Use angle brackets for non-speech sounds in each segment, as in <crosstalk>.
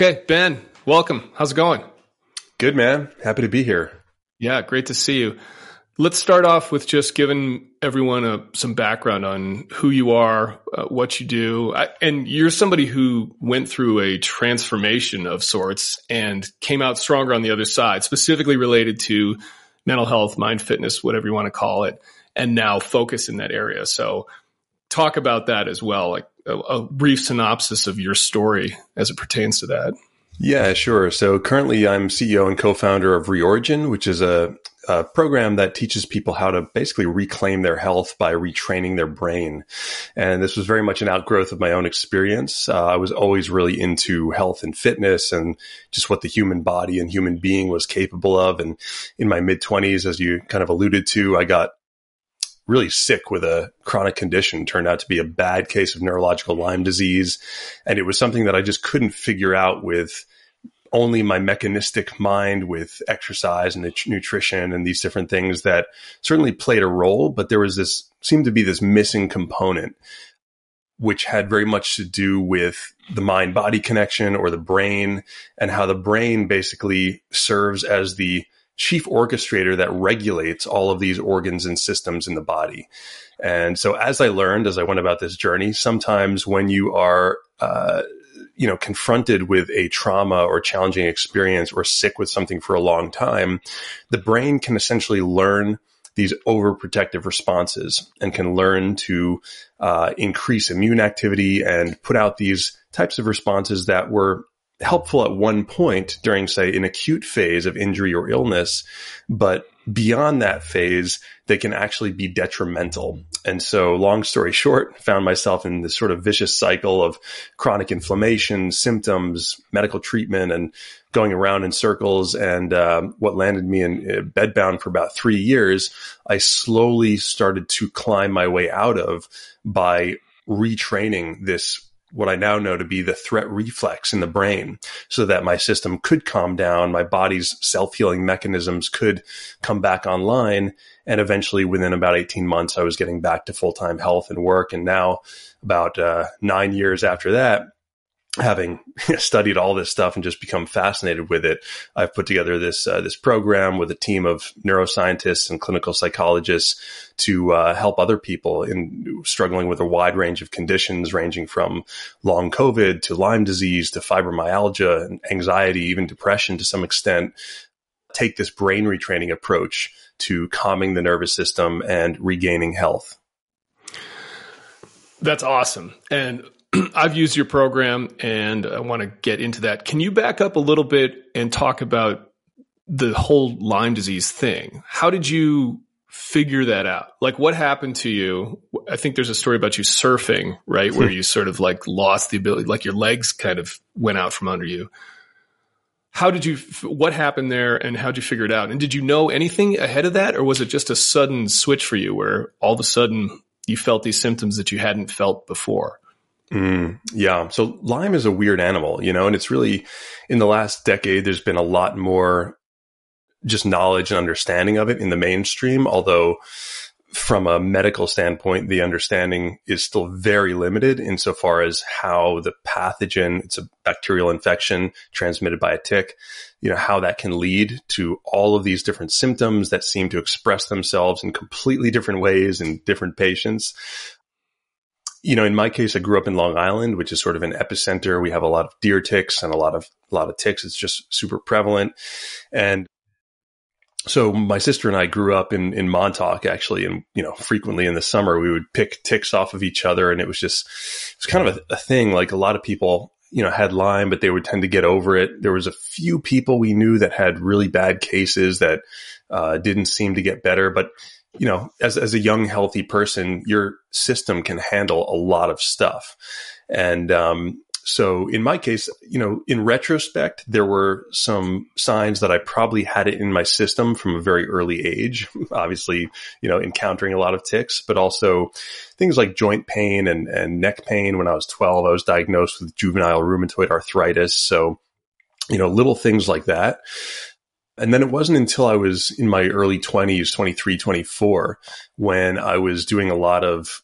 Okay, Ben, welcome. How's it going? Good, man. Happy to be here. Yeah, great to see you. Let's start off with just giving everyone a, some background on who you are, uh, what you do. I, and you're somebody who went through a transformation of sorts and came out stronger on the other side, specifically related to mental health, mind fitness, whatever you want to call it, and now focus in that area. So talk about that as well, like a, a brief synopsis of your story as it pertains to that. Yeah, sure. So currently I'm CEO and co-founder of Reorigin, which is a, a, program that teaches people how to basically reclaim their health by retraining their brain. And this was very much an outgrowth of my own experience. Uh, I was always really into health and fitness and just what the human body and human being was capable of. And in my mid twenties, as you kind of alluded to, I got really sick with a chronic condition turned out to be a bad case of neurological Lyme disease. And it was something that I just couldn't figure out with only my mechanistic mind with exercise and nutrition and these different things that certainly played a role, but there was this seemed to be this missing component which had very much to do with the mind body connection or the brain and how the brain basically serves as the chief orchestrator that regulates all of these organs and systems in the body. And so as I learned, as I went about this journey, sometimes when you are, uh, you know, confronted with a trauma or challenging experience or sick with something for a long time, the brain can essentially learn these overprotective responses and can learn to uh, increase immune activity and put out these types of responses that were helpful at one point during, say, an acute phase of injury or illness, but beyond that phase, they can actually be detrimental. And so, long story short, found myself in this sort of vicious cycle of chronic inflammation, symptoms, medical treatment, and going around in circles. And uh, what landed me in uh, bedbound for about three years, I slowly started to climb my way out of by retraining this what I now know to be the threat reflex in the brain so that my system could calm down, my body's self healing mechanisms could come back online. And eventually within about 18 months, I was getting back to full time health and work. And now about uh, nine years after that, having <laughs> studied all this stuff and just become fascinated with it, I've put together this uh, this program with a team of neuroscientists and clinical psychologists to uh, help other people in struggling with a wide range of conditions, ranging from long COVID to Lyme disease to fibromyalgia and anxiety, even depression to some extent. Take this brain retraining approach to calming the nervous system and regaining health. That's awesome. And <clears throat> I've used your program and I want to get into that. Can you back up a little bit and talk about the whole Lyme disease thing? How did you figure that out? Like what happened to you? I think there's a story about you surfing, right? Where <laughs> you sort of like lost the ability, like your legs kind of went out from under you. How did you, what happened there and how'd you figure it out? And did you know anything ahead of that or was it just a sudden switch for you where all of a sudden you felt these symptoms that you hadn't felt before? Mm, yeah. So Lyme is a weird animal, you know, and it's really in the last decade, there's been a lot more just knowledge and understanding of it in the mainstream. Although from a medical standpoint, the understanding is still very limited insofar as how the pathogen, it's a bacterial infection transmitted by a tick, you know, how that can lead to all of these different symptoms that seem to express themselves in completely different ways in different patients you know, in my case, I grew up in Long Island, which is sort of an epicenter. We have a lot of deer ticks and a lot of a lot of ticks. It's just super prevalent, and so my sister and I grew up in in Montauk actually, and you know, frequently in the summer we would pick ticks off of each other, and it was just it's kind of a, a thing. Like a lot of people, you know, had Lyme, but they would tend to get over it. There was a few people we knew that had really bad cases that uh, didn't seem to get better, but you know, as, as a young, healthy person, your system can handle a lot of stuff. And, um, so in my case, you know, in retrospect, there were some signs that I probably had it in my system from a very early age. <laughs> Obviously, you know, encountering a lot of ticks, but also things like joint pain and, and neck pain. When I was 12, I was diagnosed with juvenile rheumatoid arthritis. So, you know, little things like that. And then it wasn't until I was in my early 20s, 23, 24, when I was doing a lot of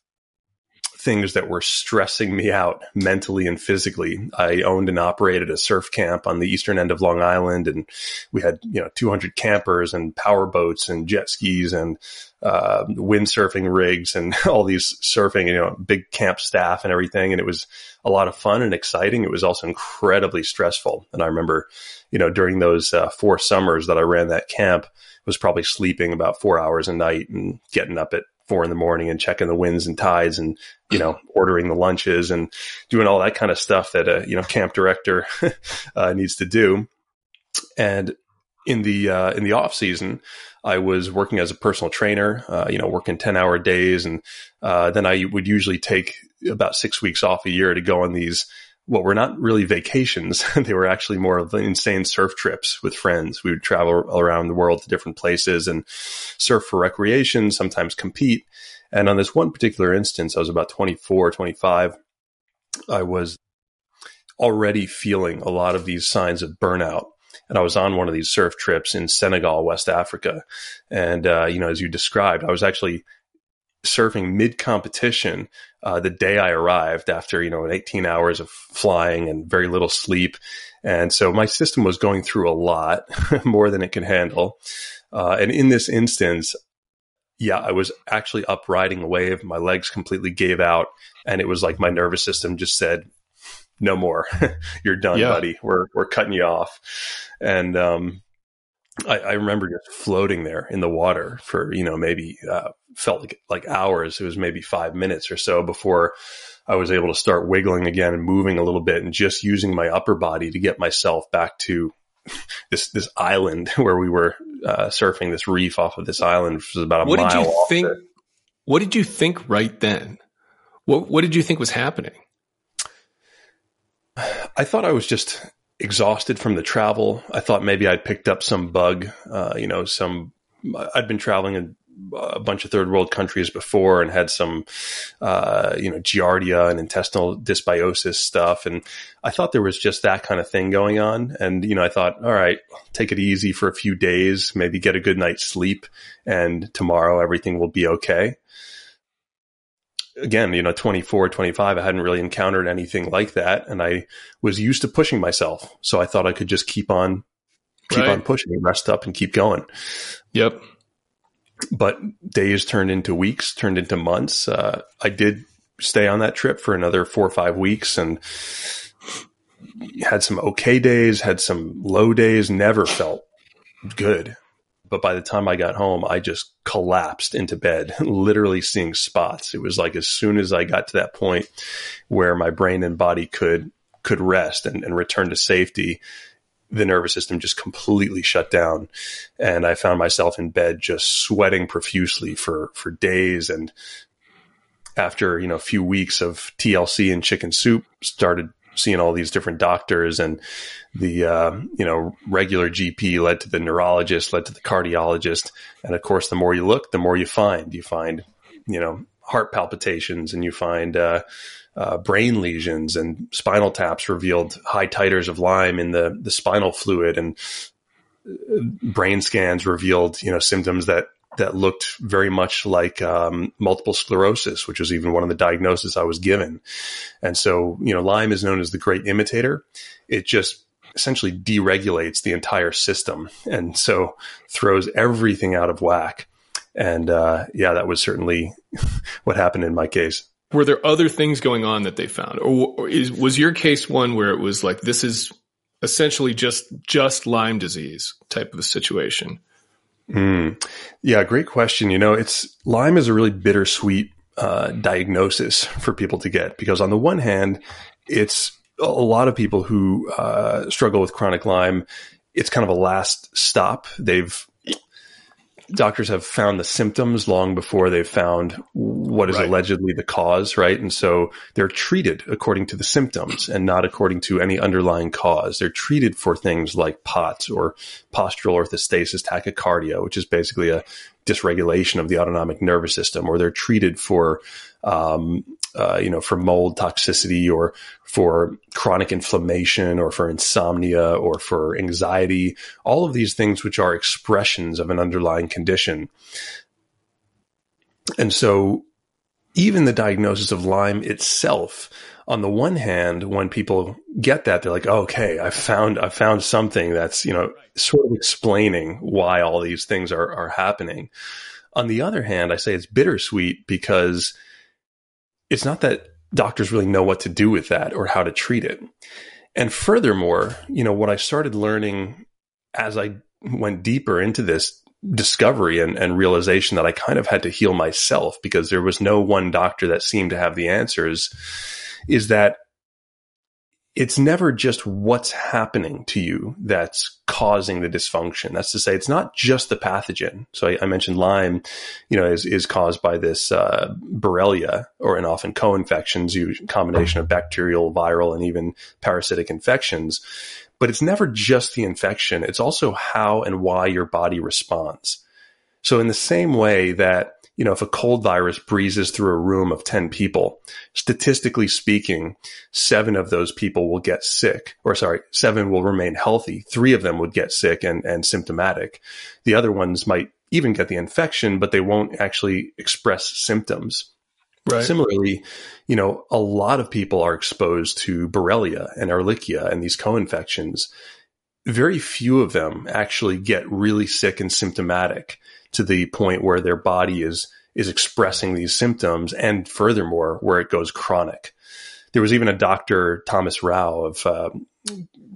things that were stressing me out mentally and physically. I owned and operated a surf camp on the eastern end of Long Island and we had, you know, 200 campers and power boats and jet skis and uh, windsurfing rigs and <laughs> all these surfing, you know, big camp staff and everything. And it was a lot of fun and exciting. It was also incredibly stressful. And I remember, you know, during those uh, four summers that I ran that camp, was probably sleeping about four hours a night and getting up at four in the morning and checking the winds and tides and, you know, <clears throat> ordering the lunches and doing all that kind of stuff that a, you know, camp director <laughs> uh, needs to do. And in the, uh, in the off season, I was working as a personal trainer, uh, you know, working 10 hour days. And, uh, then I would usually take about six weeks off a year to go on these, what were not really vacations. <laughs> they were actually more of insane surf trips with friends. We would travel around the world to different places and surf for recreation, sometimes compete. And on this one particular instance, I was about 24, 25. I was already feeling a lot of these signs of burnout. And I was on one of these surf trips in Senegal, West Africa. And, uh, you know, as you described, I was actually surfing mid competition uh, the day I arrived after, you know, 18 hours of flying and very little sleep. And so my system was going through a lot <laughs> more than it could handle. Uh, and in this instance, yeah, I was actually up riding a wave. My legs completely gave out. And it was like my nervous system just said, no more. <laughs> You're done, yeah. buddy. We're, we're cutting you off. And, um, I, I, remember just floating there in the water for, you know, maybe, uh, felt like, like hours. It was maybe five minutes or so before I was able to start wiggling again and moving a little bit and just using my upper body to get myself back to <laughs> this, this island <laughs> where we were, uh, surfing this reef off of this island, which was about a what mile. What did you think? What did you think right then? What, what did you think was happening? I thought I was just exhausted from the travel. I thought maybe I'd picked up some bug, uh, you know, some, I'd been traveling in a bunch of third world countries before and had some, uh, you know, giardia and intestinal dysbiosis stuff. And I thought there was just that kind of thing going on. And, you know, I thought, all right, take it easy for a few days, maybe get a good night's sleep and tomorrow everything will be okay again, you know, 24, 25, I hadn't really encountered anything like that. And I was used to pushing myself. So I thought I could just keep on, keep right. on pushing, rest up and keep going. Yep. But days turned into weeks, turned into months. Uh, I did stay on that trip for another four or five weeks and had some okay days, had some low days, never felt good. But by the time I got home, I just collapsed into bed, <laughs> literally seeing spots. It was like as soon as I got to that point where my brain and body could could rest and, and return to safety, the nervous system just completely shut down. And I found myself in bed just sweating profusely for, for days. And after, you know, a few weeks of TLC and chicken soup, started seeing all these different doctors and the uh, you know regular GP led to the neurologist, led to the cardiologist, and of course, the more you look, the more you find. You find you know heart palpitations, and you find uh, uh, brain lesions, and spinal taps revealed high titers of Lyme in the the spinal fluid, and uh, brain scans revealed you know symptoms that that looked very much like um, multiple sclerosis, which was even one of the diagnoses I was given. And so, you know, Lyme is known as the great imitator. It just essentially deregulates the entire system, and so throws everything out of whack. And uh, yeah, that was certainly <laughs> what happened in my case. Were there other things going on that they found, or, or is, was your case one where it was like this is essentially just just Lyme disease type of a situation? Mm. Yeah, great question. You know, it's Lyme is a really bittersweet uh, diagnosis for people to get because on the one hand, it's a lot of people who uh, struggle with chronic Lyme. It's kind of a last stop. They've doctors have found the symptoms long before they've found what is right. allegedly the cause, right? And so they're treated according to the symptoms and not according to any underlying cause. They're treated for things like POTS or postural orthostatic tachycardia, which is basically a dysregulation of the autonomic nervous system, or they're treated for um, uh, you know, for mold toxicity or for chronic inflammation or for insomnia or for anxiety, all of these things which are expressions of an underlying condition. And so even the diagnosis of Lyme itself, on the one hand, when people get that, they're like, oh, okay, I found, I found something that's, you know, sort of explaining why all these things are, are happening. On the other hand, I say it's bittersweet because it's not that doctors really know what to do with that or how to treat it. And furthermore, you know, what I started learning as I went deeper into this discovery and, and, realization that I kind of had to heal myself because there was no one doctor that seemed to have the answers is that it's never just what's happening to you that's causing the dysfunction. That's to say, it's not just the pathogen. So I, I mentioned Lyme, you know, is, is caused by this uh, Borrelia or and often co-infections, you combination of bacterial, viral, and even parasitic infections. But it's never just the infection. It's also how and why your body responds. So in the same way that you know, if a cold virus breezes through a room of 10 people, statistically speaking, seven of those people will get sick, or sorry, seven will remain healthy. Three of them would get sick and, and symptomatic. The other ones might even get the infection, but they won't actually express symptoms. Right. Similarly, you know, a lot of people are exposed to Borrelia and Ehrlichia and these co-infections. Very few of them actually get really sick and symptomatic to the point where their body is is expressing these symptoms and furthermore where it goes chronic. There was even a doctor, Thomas Rau, of uh,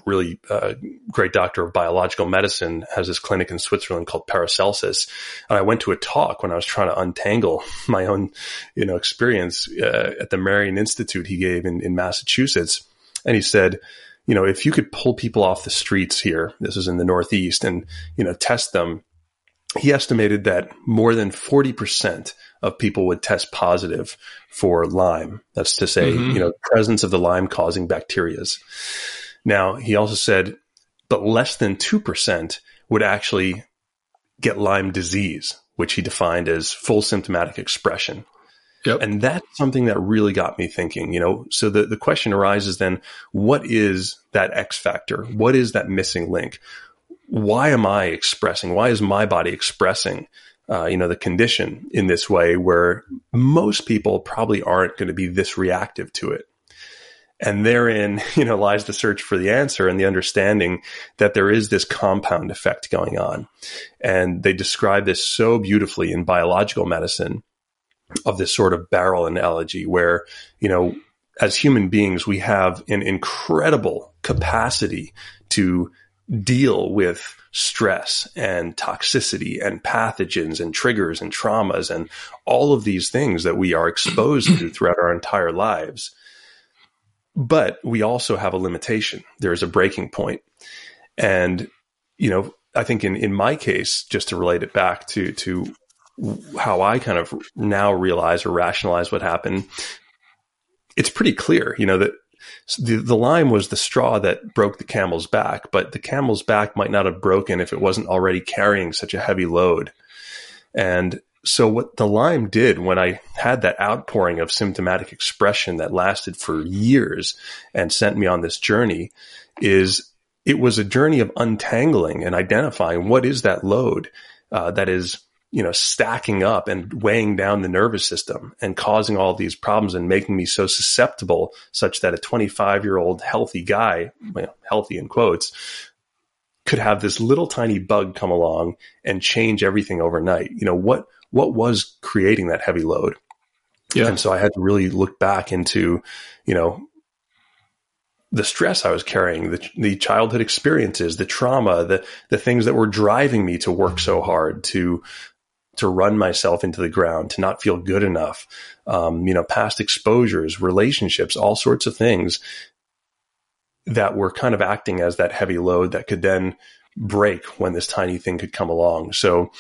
really uh, great doctor of biological medicine, has this clinic in Switzerland called Paracelsus. And I went to a talk when I was trying to untangle <laughs> my own, you know, experience uh, at the Marion Institute he gave in, in Massachusetts. And he said, you know, if you could pull people off the streets here, this is in the Northeast, and, you know, test them he estimated that more than 40% of people would test positive for Lyme. That's to say, mm-hmm. you know, presence of the Lyme causing bacterias. Now, he also said, but less than 2% would actually get Lyme disease, which he defined as full symptomatic expression. Yep. And that's something that really got me thinking, you know, so the, the question arises then, what is that X factor? What is that missing link? Why am I expressing? Why is my body expressing, uh, you know, the condition in this way where most people probably aren't going to be this reactive to it? And therein, <laughs> you know, lies the search for the answer and the understanding that there is this compound effect going on. And they describe this so beautifully in biological medicine of this sort of barrel analogy where, you know, as human beings, we have an incredible capacity to deal with stress and toxicity and pathogens and triggers and traumas and all of these things that we are exposed to throughout our entire lives. But we also have a limitation. There is a breaking point. And, you know, I think in, in my case, just to relate it back to, to how I kind of now realize or rationalize what happened, it's pretty clear, you know, that the, the Lyme was the straw that broke the camel's back, but the camel's back might not have broken if it wasn't already carrying such a heavy load. And so what the Lyme did when I had that outpouring of symptomatic expression that lasted for years and sent me on this journey is it was a journey of untangling and identifying what is that load uh, that is you know, stacking up and weighing down the nervous system and causing all these problems and making me so susceptible such that a 25 year old healthy guy, well, healthy in quotes, could have this little tiny bug come along and change everything overnight. You know, what, what was creating that heavy load? Yeah. And so I had to really look back into, you know, the stress I was carrying, the, the childhood experiences, the trauma, the, the things that were driving me to work so hard, to to run myself into the ground, to not feel good enough, um, you know, past exposures, relationships, all sorts of things that were kind of acting as that heavy load that could then break when this tiny thing could come along. So,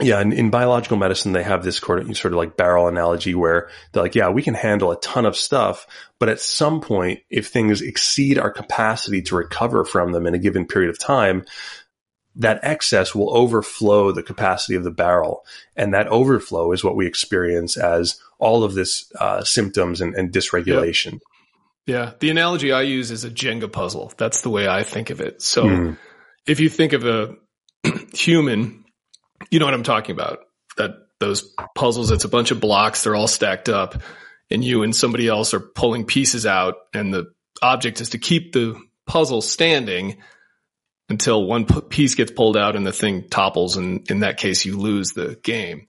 yeah, in, in biological medicine, they have this sort of, sort of like barrel analogy where they're like, yeah, we can handle a ton of stuff, but at some point, if things exceed our capacity to recover from them in a given period of time, that excess will overflow the capacity of the barrel. And that overflow is what we experience as all of this uh, symptoms and, and dysregulation. Yep. Yeah. The analogy I use is a Jenga puzzle. That's the way I think of it. So mm. if you think of a <clears throat> human, you know what I'm talking about. That those puzzles. It's a bunch of blocks. They're all stacked up and you and somebody else are pulling pieces out and the object is to keep the puzzle standing until one piece gets pulled out and the thing topples. And in that case, you lose the game.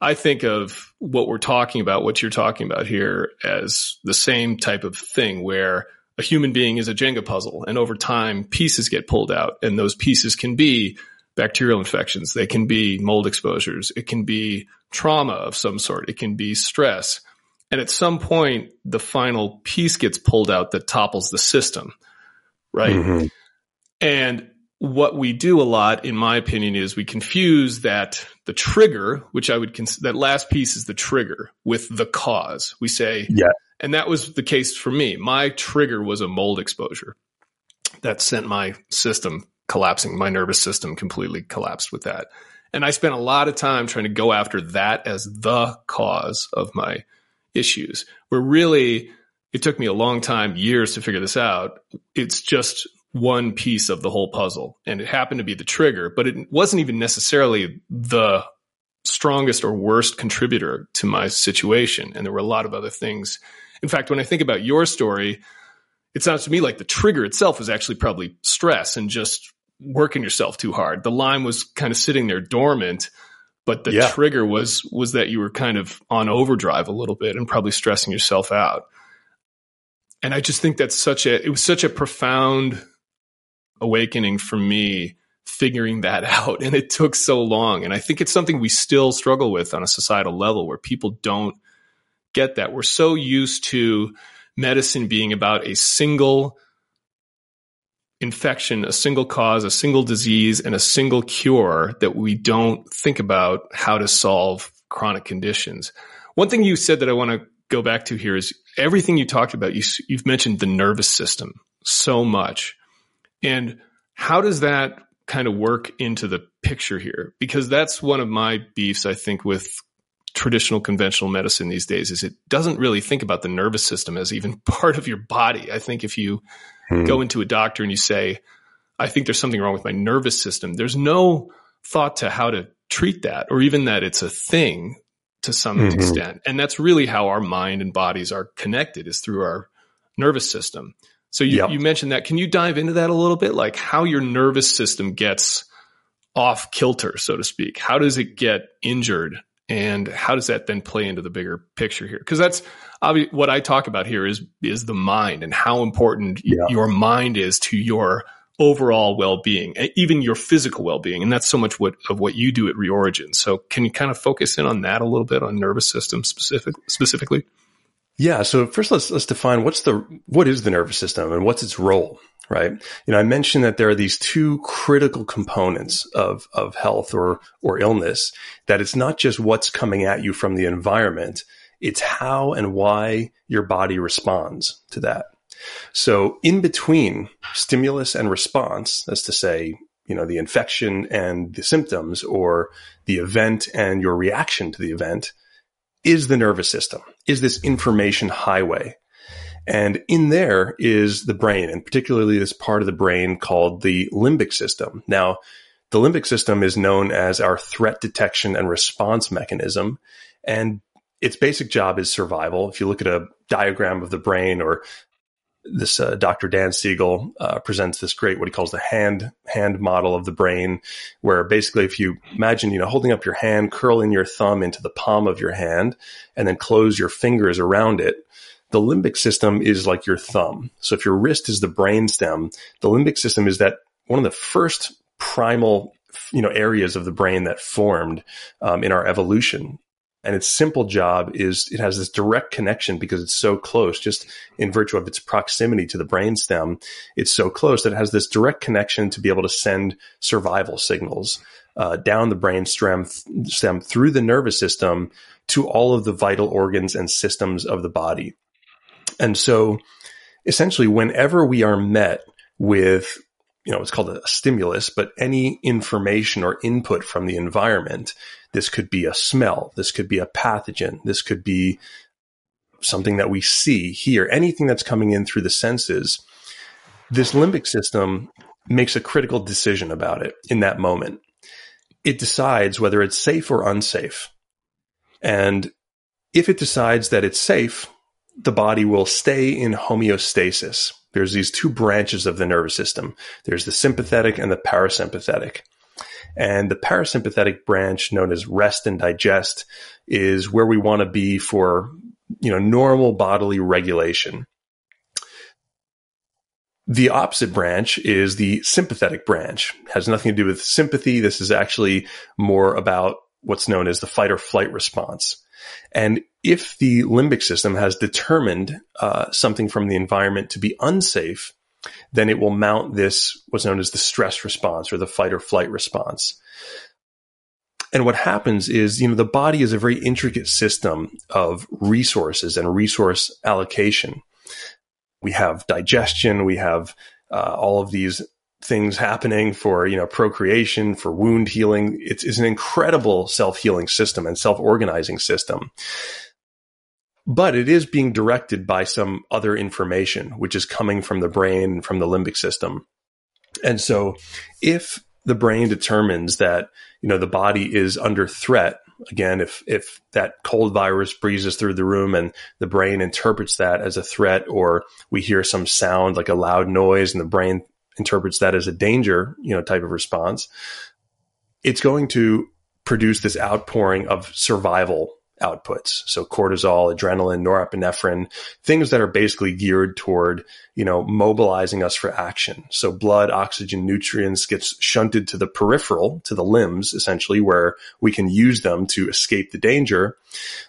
I think of what we're talking about, what you're talking about here as the same type of thing where a human being is a Jenga puzzle and over time pieces get pulled out and those pieces can be bacterial infections. They can be mold exposures. It can be trauma of some sort. It can be stress. And at some point, the final piece gets pulled out that topples the system. Right. Mm-hmm. And what we do a lot, in my opinion, is we confuse that the trigger, which I would consider that last piece is the trigger with the cause. We say, yeah. And that was the case for me. My trigger was a mold exposure that sent my system collapsing. My nervous system completely collapsed with that. And I spent a lot of time trying to go after that as the cause of my issues. Where really, it took me a long time, years to figure this out. It's just one piece of the whole puzzle. And it happened to be the trigger, but it wasn't even necessarily the strongest or worst contributor to my situation. And there were a lot of other things. In fact, when I think about your story, it sounds to me like the trigger itself was actually probably stress and just working yourself too hard. The line was kind of sitting there dormant, but the yeah. trigger was was that you were kind of on overdrive a little bit and probably stressing yourself out. And I just think that's such a it was such a profound awakening for me figuring that <laughs> out. And it took so long. And I think it's something we still struggle with on a societal level where people don't get that. We're so used to medicine being about a single infection, a single cause, a single disease, and a single cure that we don't think about how to solve chronic conditions. One thing you said that I want to go back to here is everything you talked about. You, you've mentioned the nervous system so much. And how does that kind of work into the picture here? Because that's one of my beefs, I think, with traditional conventional medicine these days is it doesn't really think about the nervous system as even <laughs> part of your body. I think if you hmm. go into a doctor and you say, I think there's something wrong with my nervous system, there's no thought to how to treat that or even that it's a thing to some mm-hmm. extent. And that's really how our mind and bodies are connected is through our nervous system. So you, yep. you mentioned that. Can you dive into that a little bit? Like how your nervous system gets off kilter, so to speak. How does it get injured? And how does that then play into the bigger picture here? Because that's what I talk about here is is the mind and how important yeah. your mind is to your overall well-being, even your physical well-being, and that's so much what of what you do at Reorigin. So, can you kind of focus in on that a little bit on nervous system specific specifically? Yeah. So first let's, let's define what's the, what is the nervous system and what's its role, right? You know, I mentioned that there are these two critical components of, of health or, or illness, that it's not just what's coming at you from the environment. It's how and why your body responds to that. So in between stimulus and response, that's to say, you know, the infection and the symptoms or the event and your reaction to the event, is the nervous system, is this information highway. And in there is the brain, and particularly this part of the brain called the limbic system. Now, the limbic system is known as our threat detection and response mechanism. And its basic job is survival. If you look at a diagram of the brain or this uh, Dr. Dan Siegel uh, presents this great what he calls the hand hand model of the brain, where basically if you imagine you know holding up your hand, curl in your thumb into the palm of your hand, and then close your fingers around it. The limbic system is like your thumb. So if your wrist is the brain stem, the limbic system is that one of the first primal you know areas of the brain that formed um, in our evolution and its simple job is it has this direct connection because it's so close, just in virtue of its proximity to the brainstem. It's so close that it has this direct connection to be able to send survival signals uh, down the brain stem, stem through the nervous system to all of the vital organs and systems of the body. And so essentially, whenever we are met with you know, it's called a stimulus, but any information or input from the environment this could be a smell. This could be a pathogen. This could be something that we see, hear, anything that's coming in through the senses. This limbic system makes a critical decision about it in that moment. It decides whether it's safe or unsafe And if it decides that it's safe, the body will stay in homeostasis. There's these two branches of the nervous system. There's the sympathetic and the parasympathetic. And the parasympathetic branch known as rest and digest is where we want to be for, you know, normal bodily regulation. The opposite branch is the sympathetic branch. It has nothing to do with sympathy. This is actually more about what's known as the fight or flight response. And if the limbic system has determined uh, something from the environment to be unsafe, then it will mount this what's known as the stress response or the fight or flight response. And what happens is, you know, the body is a very intricate system of resources and resource allocation. We have digestion, we have uh, all of these things happening for you know procreation for wound healing it's, it's an incredible self-healing system and self-organizing system but it is being directed by some other information which is coming from the brain from the limbic system. And so if the brain determines that you know the body is under threat again if if that cold virus breezes through the room and the brain interprets that as a threat or we hear some sound like a loud noise and the brain interprets that as a danger, you know, type of response, it's going to produce this outpouring of survival outputs. So cortisol, adrenaline, norepinephrine, things that are basically geared toward, you know, mobilizing us for action. So blood, oxygen, nutrients gets shunted to the peripheral, to the limbs, essentially, where we can use them to escape the danger.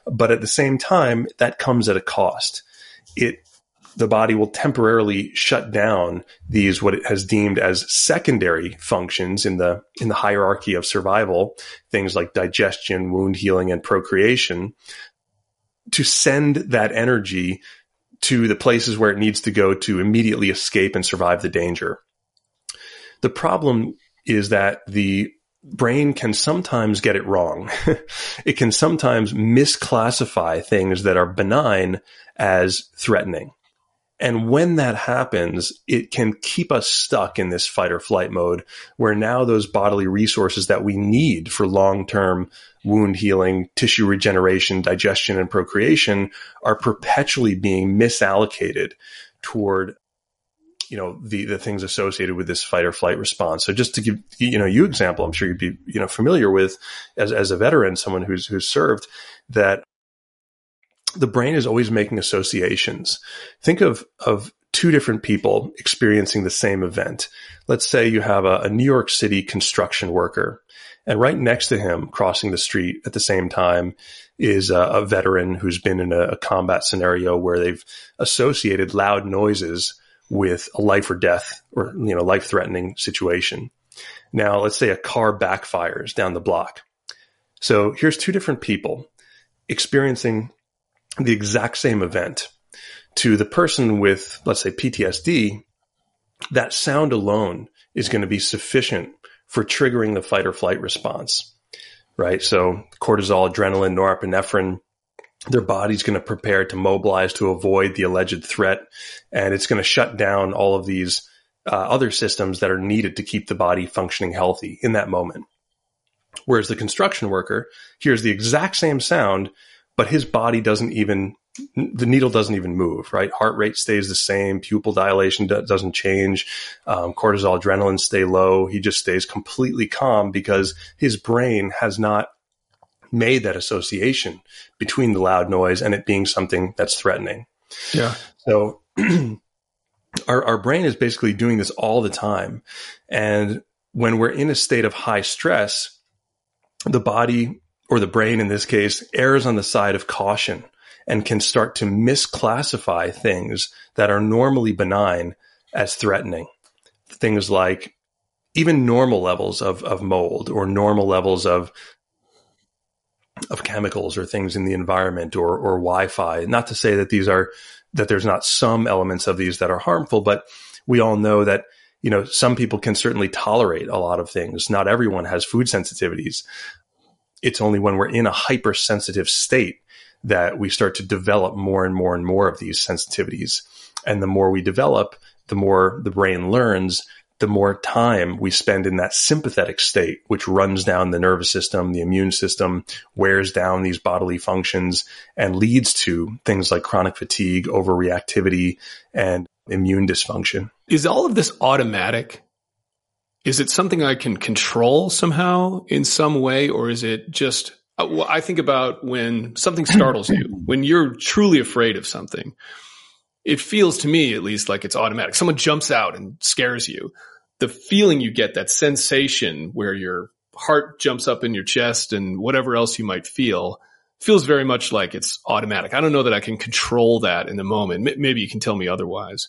But at the same time, that comes at a cost. It the body will temporarily shut down these what it has deemed as secondary functions in the in the hierarchy of survival, things like digestion, wound healing, and procreation, to send that energy to the places where it needs to go to immediately escape and survive the danger. The problem is that the brain can sometimes get it wrong. <laughs> it can sometimes misclassify things that are benign as threatening. And when that happens, it can keep us stuck in this fight or flight mode where now those bodily resources that we need for long term wound healing, tissue regeneration, digestion, and procreation are perpetually being misallocated toward you know the the things associated with this fight or flight response. So just to give you know you example, I'm sure you'd be you know familiar with as as a veteran, someone who's who's served that the brain is always making associations. Think of, of two different people experiencing the same event. Let's say you have a, a, New York City construction worker, and right next to him, crossing the street at the same time, is a, a veteran who's been in a, a, combat scenario where they've associated loud noises with a life or death or you know life threatening situation. Now, let's say a car backfires down the block. So here's two different people experiencing the exact same event to the person with, let's say, PTSD, that sound alone is going to be sufficient for triggering the fight or flight response, right? So cortisol, adrenaline, norepinephrine, their body's going to prepare to mobilize to avoid the alleged threat. And it's going to shut down all of these uh, other systems that are needed to keep the body functioning healthy in that moment. Whereas the construction worker hears the exact same sound but his body doesn't even the needle doesn't even move, right? Heart rate stays the same. Pupil dilation doesn't change. Um, cortisol, adrenaline stay low. He just stays completely calm because his brain has not made that association between the loud noise and it being something that's threatening. Yeah. So <clears throat> our, our brain is basically doing this all the time. And when we're in a state of high stress, the body or the brain in this case, errs on the side of caution and can start to misclassify things that are normally benign as threatening. Things like even normal levels of, of mold or normal levels of of chemicals or things in the environment or or Wi-Fi. Not to say that these are that there's not some elements of these that are harmful, but we all know that you know some people can certainly tolerate a lot of things. Not everyone has food sensitivities. It's only when we're in a hypersensitive state that we start to develop more and more and more of these sensitivities. And the more we develop, the more the brain learns, the more time we spend in that sympathetic state, which runs down the nervous system, the immune system, wears down these bodily functions and leads to things like chronic fatigue, overreactivity, and immune dysfunction. Is all of this automatic? Is it something I can control somehow in some way, or is it just uh, well, I think about when something startles you, <clears throat> when you're truly afraid of something. It feels to me, at least, like it's automatic. Someone jumps out and scares you. The feeling you get, that sensation where your heart jumps up in your chest and whatever else you might feel, feels very much like it's automatic. I don't know that I can control that in the moment. Maybe you can tell me otherwise.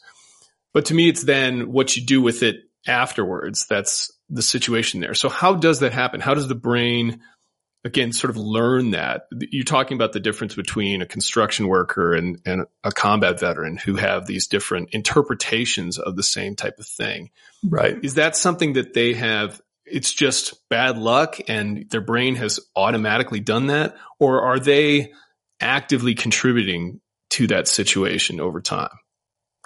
But to me, it's then what you do with it afterwards. That's the situation there. So how does that happen? How does the brain again sort of learn that you're talking about the difference between a construction worker and, and a combat veteran who have these different interpretations of the same type of thing right mm-hmm. is that something that they have it's just bad luck and their brain has automatically done that or are they actively contributing to that situation over time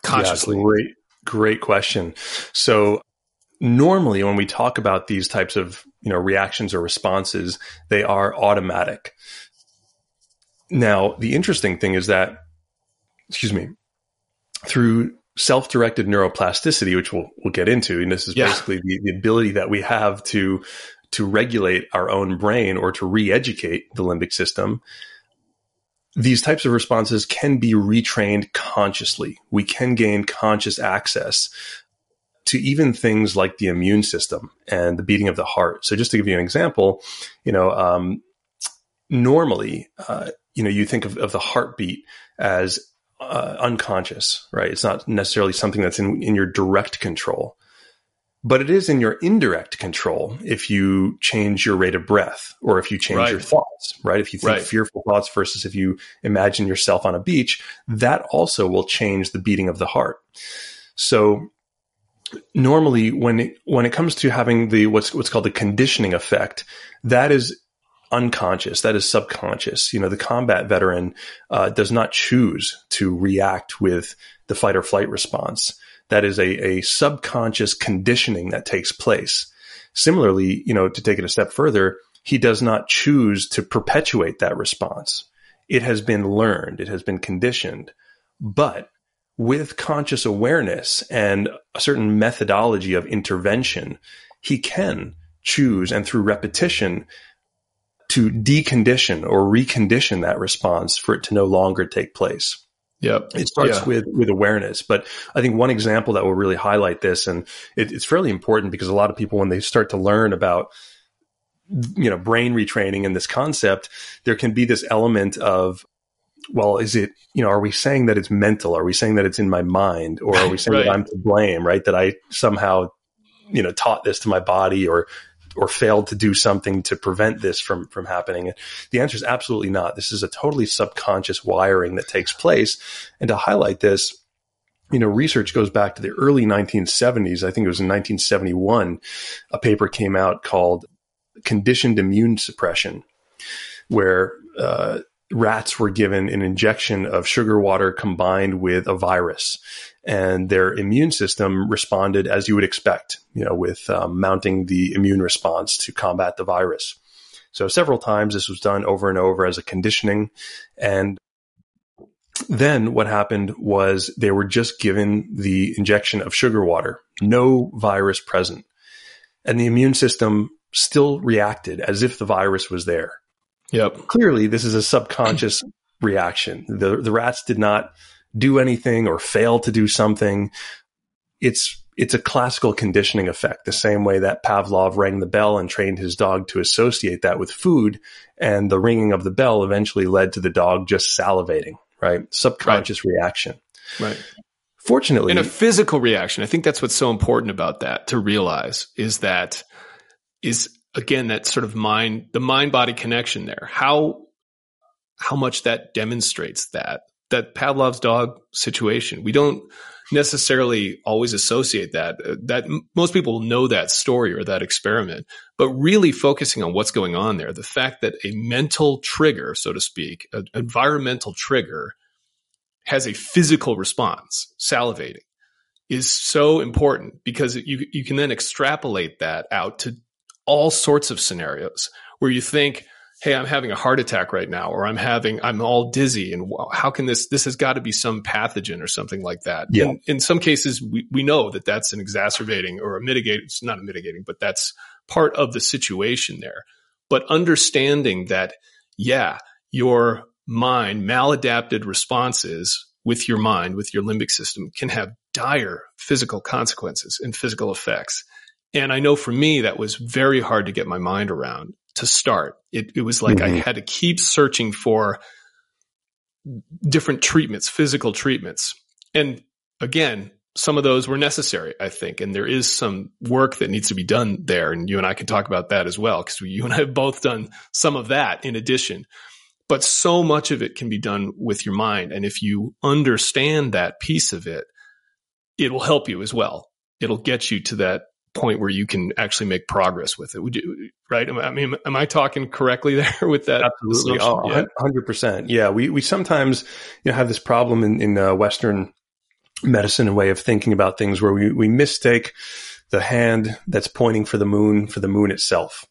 consciously yeah, great great question so normally when we talk about these types of you know reactions or responses they are automatic now the interesting thing is that excuse me through self-directed neuroplasticity which we'll, we'll get into and this is yeah. basically the, the ability that we have to to regulate our own brain or to re-educate the limbic system these types of responses can be retrained consciously. We can gain conscious access to even things like the immune system and the beating of the heart. So just to give you an example, you know, um, normally, uh, you know, you think of, of the heartbeat as uh, unconscious, right? It's not necessarily something that's in, in your direct control, but it is in your indirect control if you change your rate of breath or if you change right. your thoughts, right? If you think right. fearful thoughts versus if you imagine yourself on a beach, that also will change the beating of the heart. So normally when it, when it comes to having the what's what's called the conditioning effect, that is unconscious, that is subconscious. You know, the combat veteran uh, does not choose to react with the fight or flight response. That is a, a subconscious conditioning that takes place. Similarly, you know, to take it a step further, he does not choose to perpetuate that response. It has been learned, it has been conditioned, but with conscious awareness and a certain methodology of intervention, he can choose and through repetition to decondition or recondition that response for it to no longer take place. Yep. It starts yeah. with, with awareness. But I think one example that will really highlight this, and it, it's fairly important because a lot of people, when they start to learn about, you know, brain retraining and this concept, there can be this element of well, is it, you know, are we saying that it's mental? Are we saying that it's in my mind? Or are we <laughs> saying right. that I'm to blame, right? That I somehow, you know, taught this to my body or, or failed to do something to prevent this from, from happening? The answer is absolutely not. This is a totally subconscious wiring that takes place. And to highlight this, you know, research goes back to the early 1970s. I think it was in 1971. A paper came out called Conditioned Immune Suppression, where uh, rats were given an injection of sugar water combined with a virus and their immune system responded as you would expect, you know, with um, mounting the immune response to combat the virus. So several times this was done over and over as a conditioning. And then what happened was they were just given the injection of sugar water, no virus present. And the immune system still reacted as if the virus was there. Yep. Clearly, this is a subconscious <clears throat> reaction. The the rats did not do anything or fail to do something. It's it's a classical conditioning effect, the same way that Pavlov rang the bell and trained his dog to associate that with food, and the ringing of the bell eventually led to the dog just salivating. Right, subconscious right. reaction. Right. Fortunately, in a physical reaction, I think that's what's so important about that to realize is that is again that sort of mind the mind body connection there. How how much that demonstrates that that Pavlov's dog situation. We don't necessarily always associate that uh, that most people know that story or that experiment but really focusing on what's going on there. The fact that a mental trigger so to speak an environmental trigger has a physical response salivating is so important because you you can then extrapolate that out to all sorts of scenarios where you think, "Hey, I'm having a heart attack right now," or "I'm having I'm all dizzy," and how can this this has got to be some pathogen or something like that. Yeah. In, in some cases, we we know that that's an exacerbating or a mitigating. It's not a mitigating, but that's part of the situation there. But understanding that, yeah, your mind maladapted responses with your mind, with your limbic system can have dire physical consequences and physical effects. And I know for me, that was very hard to get my mind around to start. It, it was like mm-hmm. I had to keep searching for different treatments, physical treatments. And again, some of those were necessary, I think. And there is some work that needs to be done there. And you and I can talk about that as well, because you and I have both done some of that in addition. But so much of it can be done with your mind. And if you understand that piece of it, it will help you as well. It'll get you to that point where you can actually make progress with it. Would you, right? I mean, am I talking correctly <laughs> there with that? Absolutely. hundred percent. Yeah. We, we sometimes, you know, have this problem in, in uh, Western medicine and way of thinking about things where we, we mistake the hand that's pointing for the moon for the moon itself.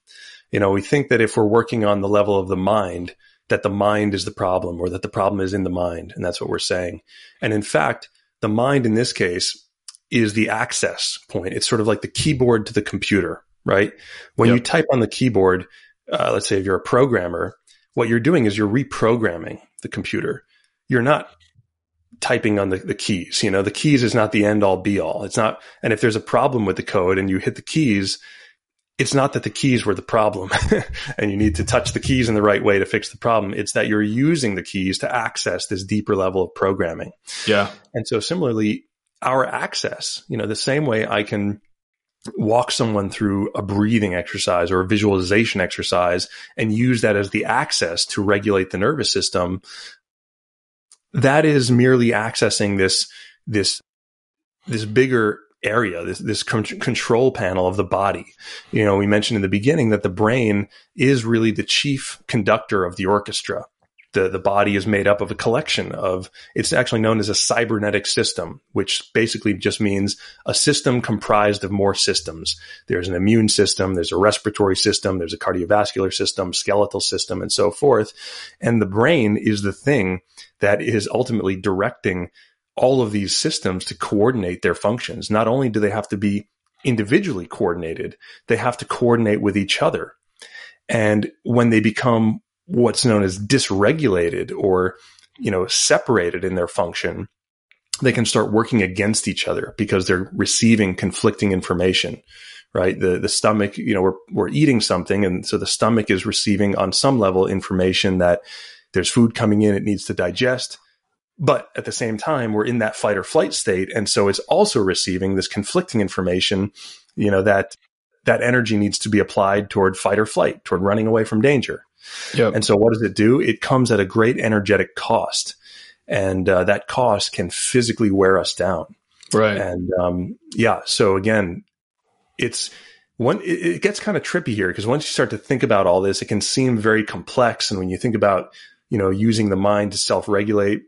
You know, we think that if we're working on the level of the mind, that the mind is the problem or that the problem is in the mind. And that's what we're saying. And in fact, the mind in this case is the access point. It's sort of like the keyboard to the computer, right? When yep. you type on the keyboard, uh, let's say if you're a programmer, what you're doing is you're reprogramming the computer. You're not typing on the, the keys. You know, the keys is not the end all be all. It's not, and if there's a problem with the code and you hit the keys, it's not that the keys were the problem <laughs> and you need to touch the keys in the right way to fix the problem. It's that you're using the keys to access this deeper level of programming. Yeah. And so similarly, our access, you know, the same way I can walk someone through a breathing exercise or a visualization exercise and use that as the access to regulate the nervous system. That is merely accessing this, this, this bigger area, this, this con- control panel of the body. You know, we mentioned in the beginning that the brain is really the chief conductor of the orchestra. The, the body is made up of a collection of, it's actually known as a cybernetic system, which basically just means a system comprised of more systems. There's an immune system, there's a respiratory system, there's a cardiovascular system, skeletal system, and so forth. And the brain is the thing that is ultimately directing all of these systems to coordinate their functions. Not only do they have to be individually coordinated, they have to coordinate with each other. And when they become what's known as dysregulated or, you know, separated in their function, they can start working against each other because they're receiving conflicting information, right? The, the stomach, you know, we're, we're eating something. And so the stomach is receiving on some level information that there's food coming in, it needs to digest but at the same time, we're in that fight or flight state. And so it's also receiving this conflicting information, you know, that that energy needs to be applied toward fight or flight, toward running away from danger. Yep. And so what does it do? It comes at a great energetic cost. And uh, that cost can physically wear us down. Right. And um, yeah, so again, it's one, it, it gets kind of trippy here because once you start to think about all this, it can seem very complex. And when you think about, you know, using the mind to self regulate,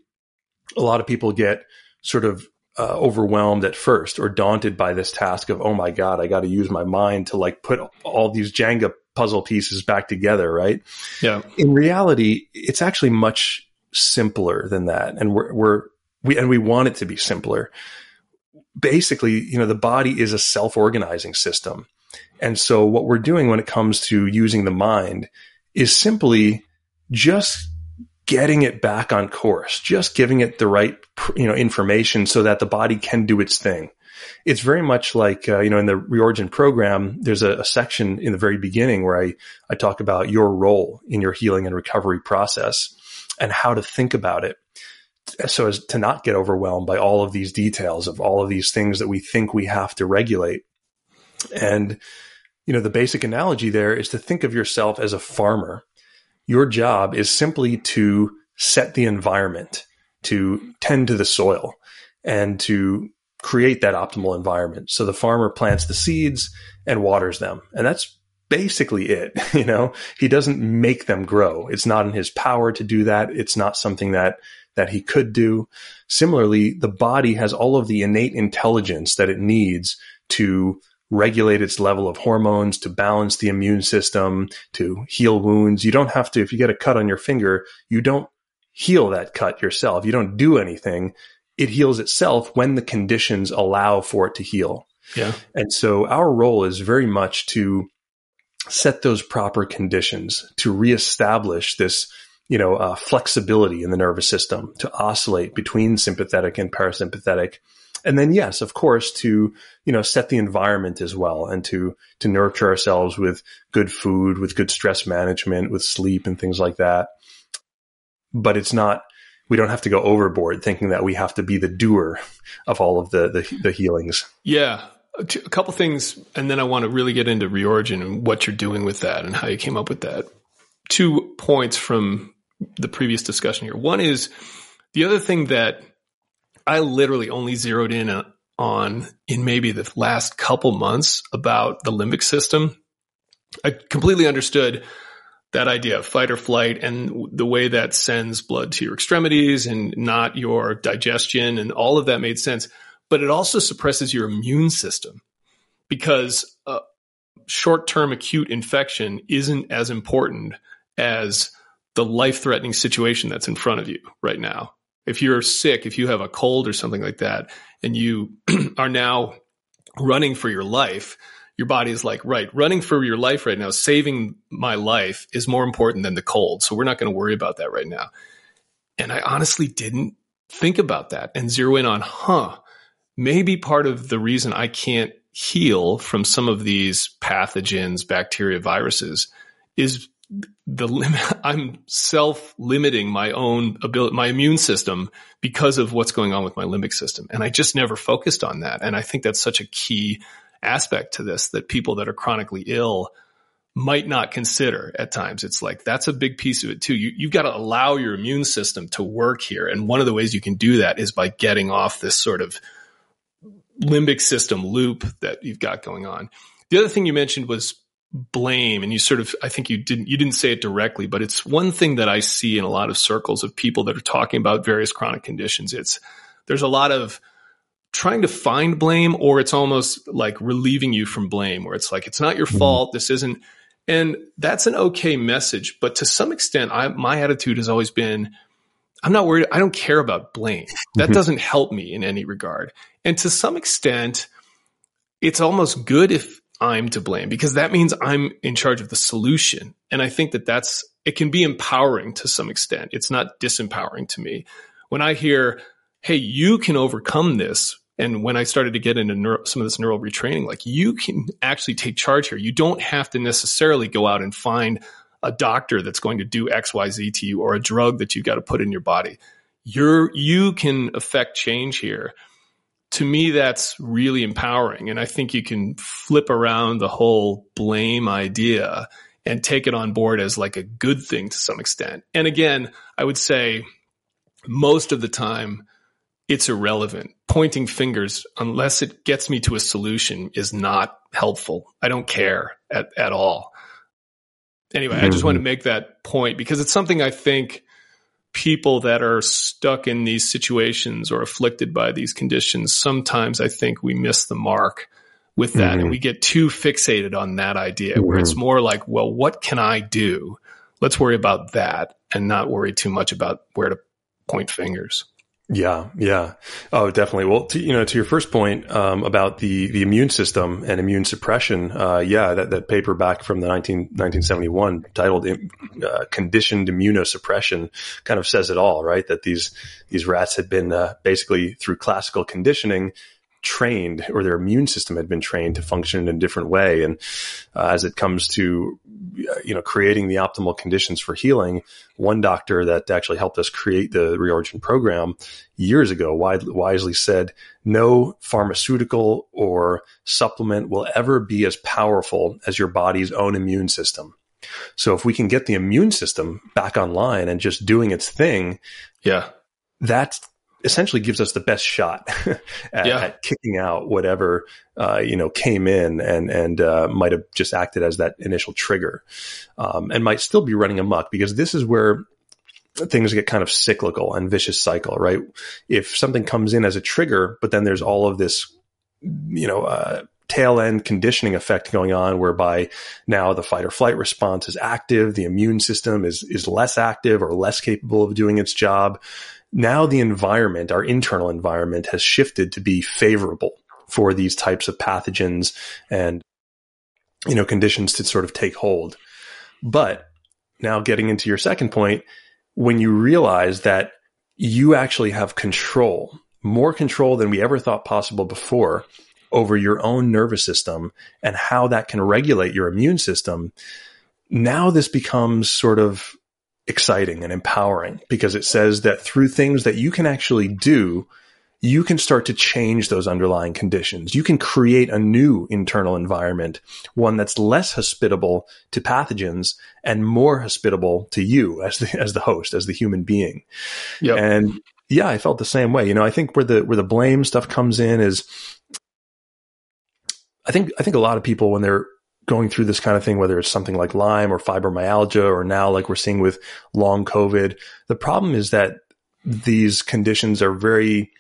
a lot of people get sort of uh, overwhelmed at first or daunted by this task of, oh my God, I got to use my mind to like put all these Jenga puzzle pieces back together, right? Yeah. In reality, it's actually much simpler than that. And we're, we're, we, and we want it to be simpler. Basically, you know, the body is a self organizing system. And so what we're doing when it comes to using the mind is simply just getting it back on course, just giving it the right, you know, information so that the body can do its thing. It's very much like, uh, you know, in the Reorigin program, there's a, a, section in the very beginning where I, I talk about your role in your healing and recovery process and how to think about it so as to not get overwhelmed by all of these details of all of these things that we think we have to regulate. And, you know, the basic analogy there is to think of yourself as a farmer your job is simply to set the environment, to tend to the soil, and to create that optimal environment. So the farmer plants the seeds and waters them. And that's basically it. <laughs> You know, he doesn't make them grow. It's not in his power to do that. It's not something that that he could do. Similarly, the body has all of the innate intelligence that it needs to regulate its level of hormones, to balance the immune system, to heal wounds. You don't have to, if you get a cut on your finger, you don't heal that cut yourself. You don't do anything. It heals itself when the conditions allow for it to heal. Yeah. And so our role is very much to set those proper conditions to reestablish this, you know, uh, flexibility in the nervous system to oscillate between sympathetic and parasympathetic. And then, yes, of course, to, you know, set the environment as well and to, to nurture ourselves with good food, with good stress management, with sleep and things like that. But it's not, we don't have to go overboard thinking that we have to be the doer of all of the, the, the healings. Yeah a couple things, and then I want to really get into Reorigin and what you're doing with that and how you came up with that. Two points from the previous discussion here. One is the other thing that I literally only zeroed in on in maybe the last couple months about the limbic system. I completely understood that idea of fight or flight and the way that sends blood to your extremities and not your digestion and all of that made sense but it also suppresses your immune system because short term acute infection isn't as important as the life threatening situation that's in front of you right now. If you're sick, if you have a cold or something like that, and you <clears throat> are now running for your life, your body is like, right, running for your life right now, saving my life is more important than the cold. So we're not going to worry about that right now. And I honestly didn't think about that and zero in on, huh, maybe part of the reason I can't heal from some of these pathogens, bacteria, viruses is the limit. <laughs> I'm self limiting my own ability, my immune system because of what's going on with my limbic system. And I just never focused on that. And I think that's such a key aspect to this that people that are chronically ill might not consider at times. It's like that's a big piece of it too. You, you've got to allow your immune system to work here. And one of the ways you can do that is by getting off this sort of limbic system loop that you've got going on. The other thing you mentioned was blame and you sort of I think you didn't you didn't say it directly but it's one thing that I see in a lot of circles of people that are talking about various chronic conditions it's there's a lot of trying to find blame or it's almost like relieving you from blame where it's like it's not your mm-hmm. fault this isn't and that's an okay message but to some extent I my attitude has always been I'm not worried. I don't care about blame. That mm-hmm. doesn't help me in any regard. And to some extent, it's almost good if I'm to blame because that means I'm in charge of the solution. And I think that that's, it can be empowering to some extent. It's not disempowering to me. When I hear, Hey, you can overcome this. And when I started to get into neuro, some of this neural retraining, like you can actually take charge here. You don't have to necessarily go out and find a doctor that's going to do XYZ to you or a drug that you've got to put in your body. You're, you can affect change here. To me, that's really empowering. And I think you can flip around the whole blame idea and take it on board as like a good thing to some extent. And again, I would say most of the time it's irrelevant. Pointing fingers, unless it gets me to a solution, is not helpful. I don't care at, at all anyway, mm-hmm. I just want to mm-hmm. make that point because it's something I think people that are stuck in these situations or afflicted by these conditions, sometimes I think we miss the mark with that mm-hmm. and we get too fixated on that idea mm-hmm. where it's mm-hmm. more like, well, what can I do? Let's worry about that and not worry too much about where to point fingers. Yeah, yeah. Oh, definitely. Well, to, you know, to your first point um, about the the immune system and immune suppression, uh, yeah, that, that paper back from the 19, 1971 titled uh, "Conditioned Immunosuppression" kind of says it all, right? That these these rats had been uh, basically through classical conditioning trained or their immune system had been trained to function in a different way. And uh, as it comes to, you know, creating the optimal conditions for healing, one doctor that actually helped us create the Reorigin program years ago wisely said, no pharmaceutical or supplement will ever be as powerful as your body's own immune system. So if we can get the immune system back online and just doing its thing, yeah, that's essentially gives us the best shot <laughs> at, yeah. at, kicking out whatever uh, you know came in and and uh, might have just acted as that initial trigger, um, and might still be running amok because this is where things get kind of cyclical and vicious cycle, right? If something comes in as a trigger, but then there's all of this, you know, uh, tail end conditioning effect going on whereby now the fight or flight response is active, the immune system is is less active or less capable of doing its job. Now the environment, our internal environment has shifted to be favorable for these types of pathogens and you know conditions to sort of take hold. But now getting into your second point, when you realize that you actually have control, more control than we ever thought possible before over your own nervous system and how that can regulate your immune system. Now this becomes sort of exciting and empowering because it says that through things that you can actually do, you can start to change those underlying conditions. You can create a new internal environment, one that's less hospitable to pathogens and more hospitable to you as the, as the host, as the human being. Yep. And yeah, I felt the same way. You know, I think where the, where the blame stuff comes in is, I think, I think a lot of people when they're going through this kind of thing, whether it's something like Lyme or fibromyalgia, or now like we're seeing with long COVID, the problem is that these conditions are very,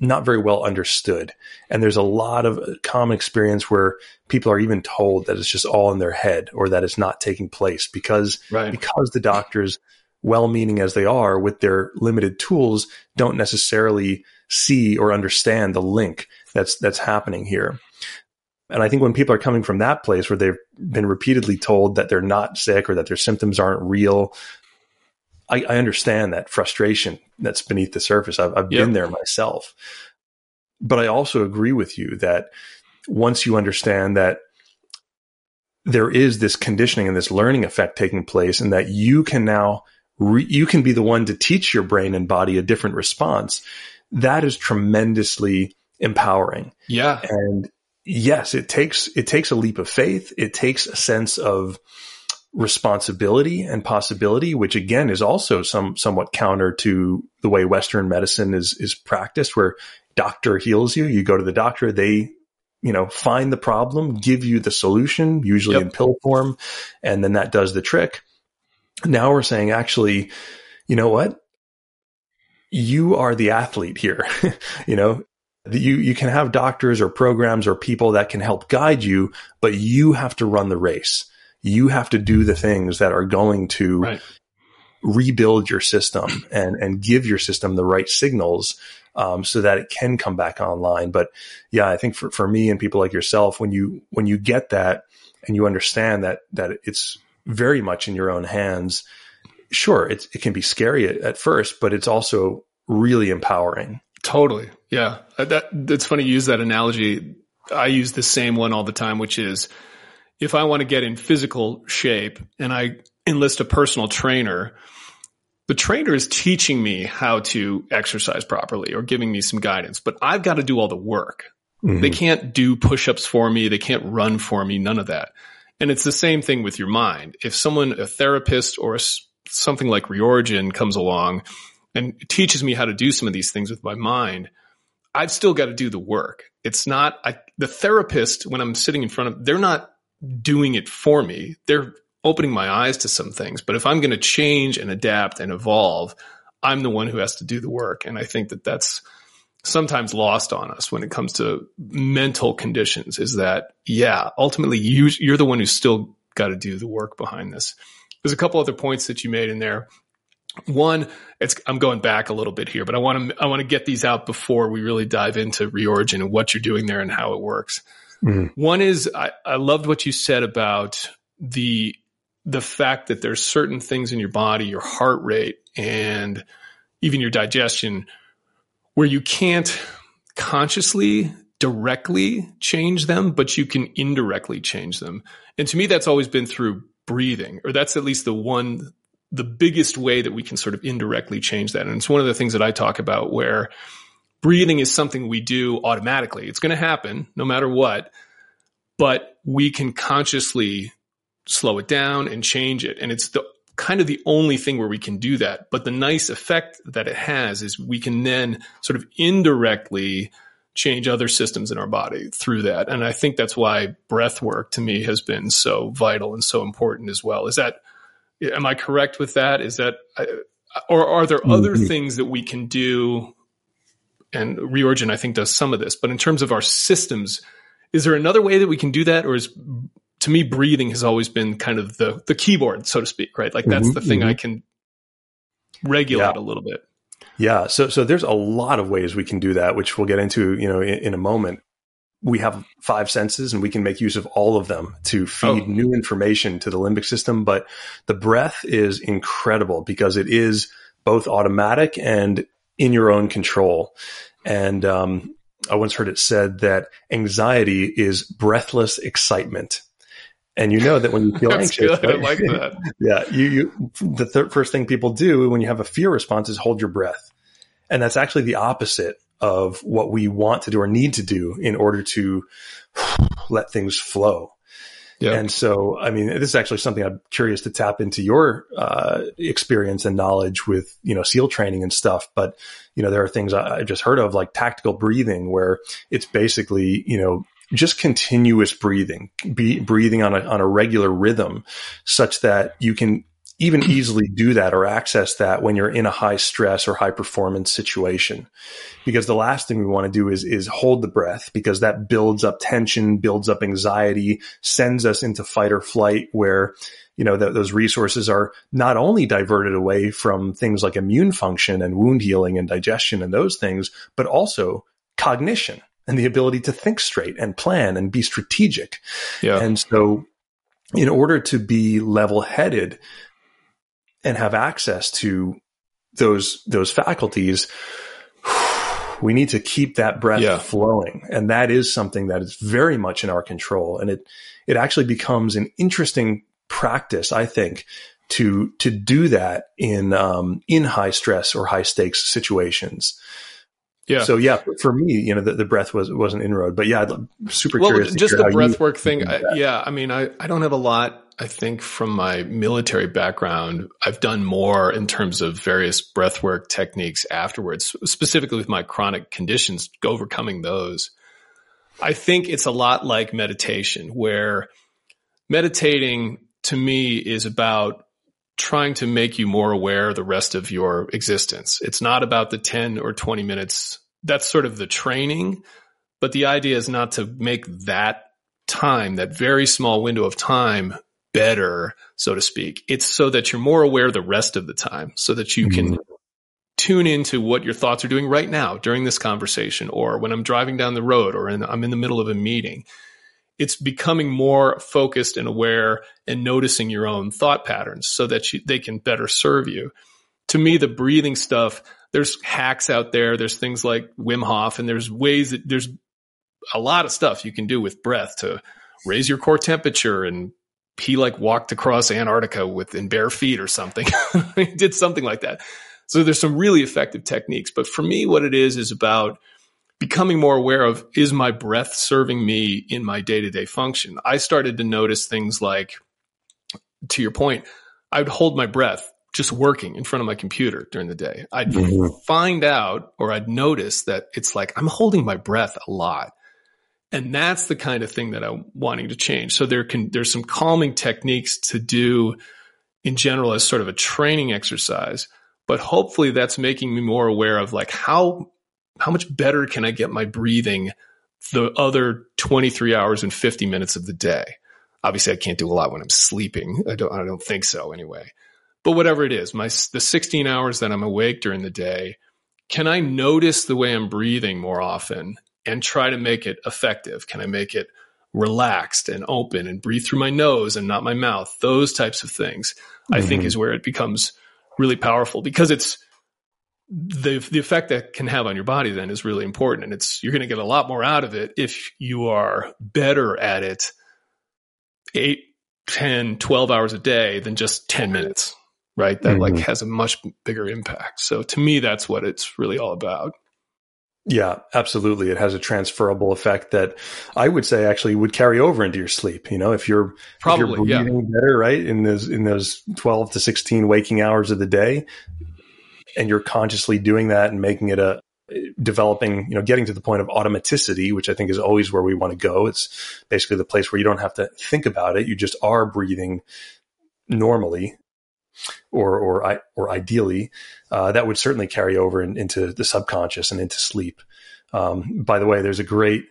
not very well understood. And there's a lot of common experience where people are even told that it's just all in their head or that it's not taking place because, right. because the doctors, well meaning as they are with their limited tools, don't necessarily see or understand the link that's, that's happening here. And I think when people are coming from that place where they've been repeatedly told that they're not sick or that their symptoms aren't real, I, I understand that frustration that's beneath the surface. I've, I've yep. been there myself. But I also agree with you that once you understand that there is this conditioning and this learning effect taking place and that you can now re- you can be the one to teach your brain and body a different response that is tremendously empowering yeah and yes it takes it takes a leap of faith it takes a sense of responsibility and possibility, which again is also some somewhat counter to the way Western medicine is is practiced, where doctor heals you. You go to the doctor, they you know find the problem, give you the solution, usually yep. in pill form, and then that does the trick. Now we're saying actually, you know what? You are the athlete here. <laughs> you know, you you can have doctors or programs or people that can help guide you, but you have to run the race you have to do the things that are going to right. rebuild your system and, and give your system the right signals um, so that it can come back online. But yeah, I think for, for me and people like yourself, when you when you get that and you understand that that it's very much in your own hands, sure, it it can be scary at, at first, but it's also really empowering. Totally, yeah. That that's funny. You use that analogy. I use the same one all the time, which is if I want to get in physical shape and I enlist a personal trainer, the trainer is teaching me how to exercise properly or giving me some guidance, but I've got to do all the work. Mm-hmm. They can't do push-ups for me. They can't run for me. None of that. And it's the same thing with your mind. If someone, a therapist or a, something like Reorigin comes along and teaches me how to do some of these things with my mind, I've still got to do the work. It's not, I, the therapist, when I'm sitting in front of, they're not doing it for me. They're opening my eyes to some things. But if I'm going to change and adapt and evolve, I'm the one who has to do the work. And I think that that's sometimes lost on us when it comes to mental conditions is that, yeah, ultimately you, you're the one who's still got to do the work behind this. There's a couple other points that you made in there. One, it's, I'm going back a little bit here, but I want to, I want to get these out before we really dive into reorigin and what you're doing there and how it works. Mm-hmm. One is I, I loved what you said about the the fact that there's certain things in your body, your heart rate, and even your digestion, where you can't consciously directly change them, but you can indirectly change them. And to me, that's always been through breathing, or that's at least the one, the biggest way that we can sort of indirectly change that. And it's one of the things that I talk about where breathing is something we do automatically. It's going to happen no matter what, but we can consciously slow it down and change it. And it's the kind of the only thing where we can do that. But the nice effect that it has is we can then sort of indirectly change other systems in our body through that. And I think that's why breath work to me has been so vital and so important as well. Is that Am I correct with that? Is that, uh, or are there other mm-hmm. things that we can do? And Reorigin, I think, does some of this, but in terms of our systems, is there another way that we can do that, or is to me breathing has always been kind of the the keyboard, so to speak, right? Like that's mm-hmm, the thing mm-hmm. I can regulate yeah. a little bit. Yeah. So so there's a lot of ways we can do that, which we'll get into, you know, in, in a moment we have five senses and we can make use of all of them to feed oh. new information to the limbic system. But the breath is incredible because it is both automatic and in your own control. And um, I once heard it said that anxiety is breathless excitement. And you know that when you feel <laughs> anxious, right? I like that. <laughs> yeah, you, you the th- first thing people do when you have a fear response is hold your breath, and that's actually the opposite of what we want to do or need to do in order to <sighs> let things flow. Yeah. And so, I mean, this is actually something I'm curious to tap into your uh, experience and knowledge with, you know, SEAL training and stuff. But, you know, there are things I, have just heard of like tactical breathing where it's basically, you know, just continuous breathing, be breathing on a, on a regular rhythm such that you can even easily do that or access that when you're in a high stress or high performance situation. Because the last thing we want to do is, is hold the breath because that builds up tension, builds up anxiety, sends us into fight or flight where, you know, those resources are not only diverted away from things like immune function and wound healing and digestion and those things, but also cognition and the ability to think straight and plan and be strategic. Yeah. And so in order to be level headed, and have access to those those faculties we need to keep that breath yeah. flowing and that is something that is very much in our control and it it actually becomes an interesting practice i think to to do that in um, in high stress or high stakes situations yeah. So yeah, for me, you know, the, the breath was was an inroad, but yeah, I'm super well, curious. Just the breath work thing. I, yeah. I mean, I, I don't have a lot I think from my military background, I've done more in terms of various breathwork techniques afterwards, specifically with my chronic conditions, overcoming those. I think it's a lot like meditation, where meditating to me is about trying to make you more aware the rest of your existence. It's not about the 10 or 20 minutes. That's sort of the training, but the idea is not to make that time, that very small window of time better, so to speak. It's so that you're more aware the rest of the time so that you can mm-hmm. tune into what your thoughts are doing right now during this conversation or when I'm driving down the road or in, I'm in the middle of a meeting. It's becoming more focused and aware and noticing your own thought patterns so that you, they can better serve you. To me, the breathing stuff, there's hacks out there. There's things like Wim Hof and there's ways that there's a lot of stuff you can do with breath to raise your core temperature and he like walked across Antarctica with in bare feet or something. <laughs> he did something like that. So there's some really effective techniques. But for me, what it is is about becoming more aware of is my breath serving me in my day to day function? I started to notice things like, to your point, I would hold my breath just working in front of my computer during the day. I'd mm-hmm. find out or I'd notice that it's like I'm holding my breath a lot. And that's the kind of thing that I'm wanting to change. So there can, there's some calming techniques to do in general as sort of a training exercise, but hopefully that's making me more aware of like how, how much better can I get my breathing the other 23 hours and 50 minutes of the day? Obviously I can't do a lot when I'm sleeping. I don't, I don't think so anyway. But whatever it is, my, the 16 hours that I'm awake during the day, can I notice the way I'm breathing more often and try to make it effective? Can I make it relaxed and open and breathe through my nose and not my mouth? Those types of things, mm-hmm. I think, mm-hmm. is where it becomes really powerful because it's the the effect that can have on your body then is really important and it's you're going to get a lot more out of it if you are better at it 8 10 12 hours a day than just 10 minutes right that mm-hmm. like has a much bigger impact so to me that's what it's really all about yeah, absolutely. It has a transferable effect that I would say actually would carry over into your sleep. You know, if you're probably if you're breathing yeah. better, right, in those in those twelve to sixteen waking hours of the day, and you're consciously doing that and making it a developing, you know, getting to the point of automaticity, which I think is always where we want to go. It's basically the place where you don't have to think about it; you just are breathing normally or or or ideally, uh, that would certainly carry over in, into the subconscious and into sleep. Um, by the way, there's a great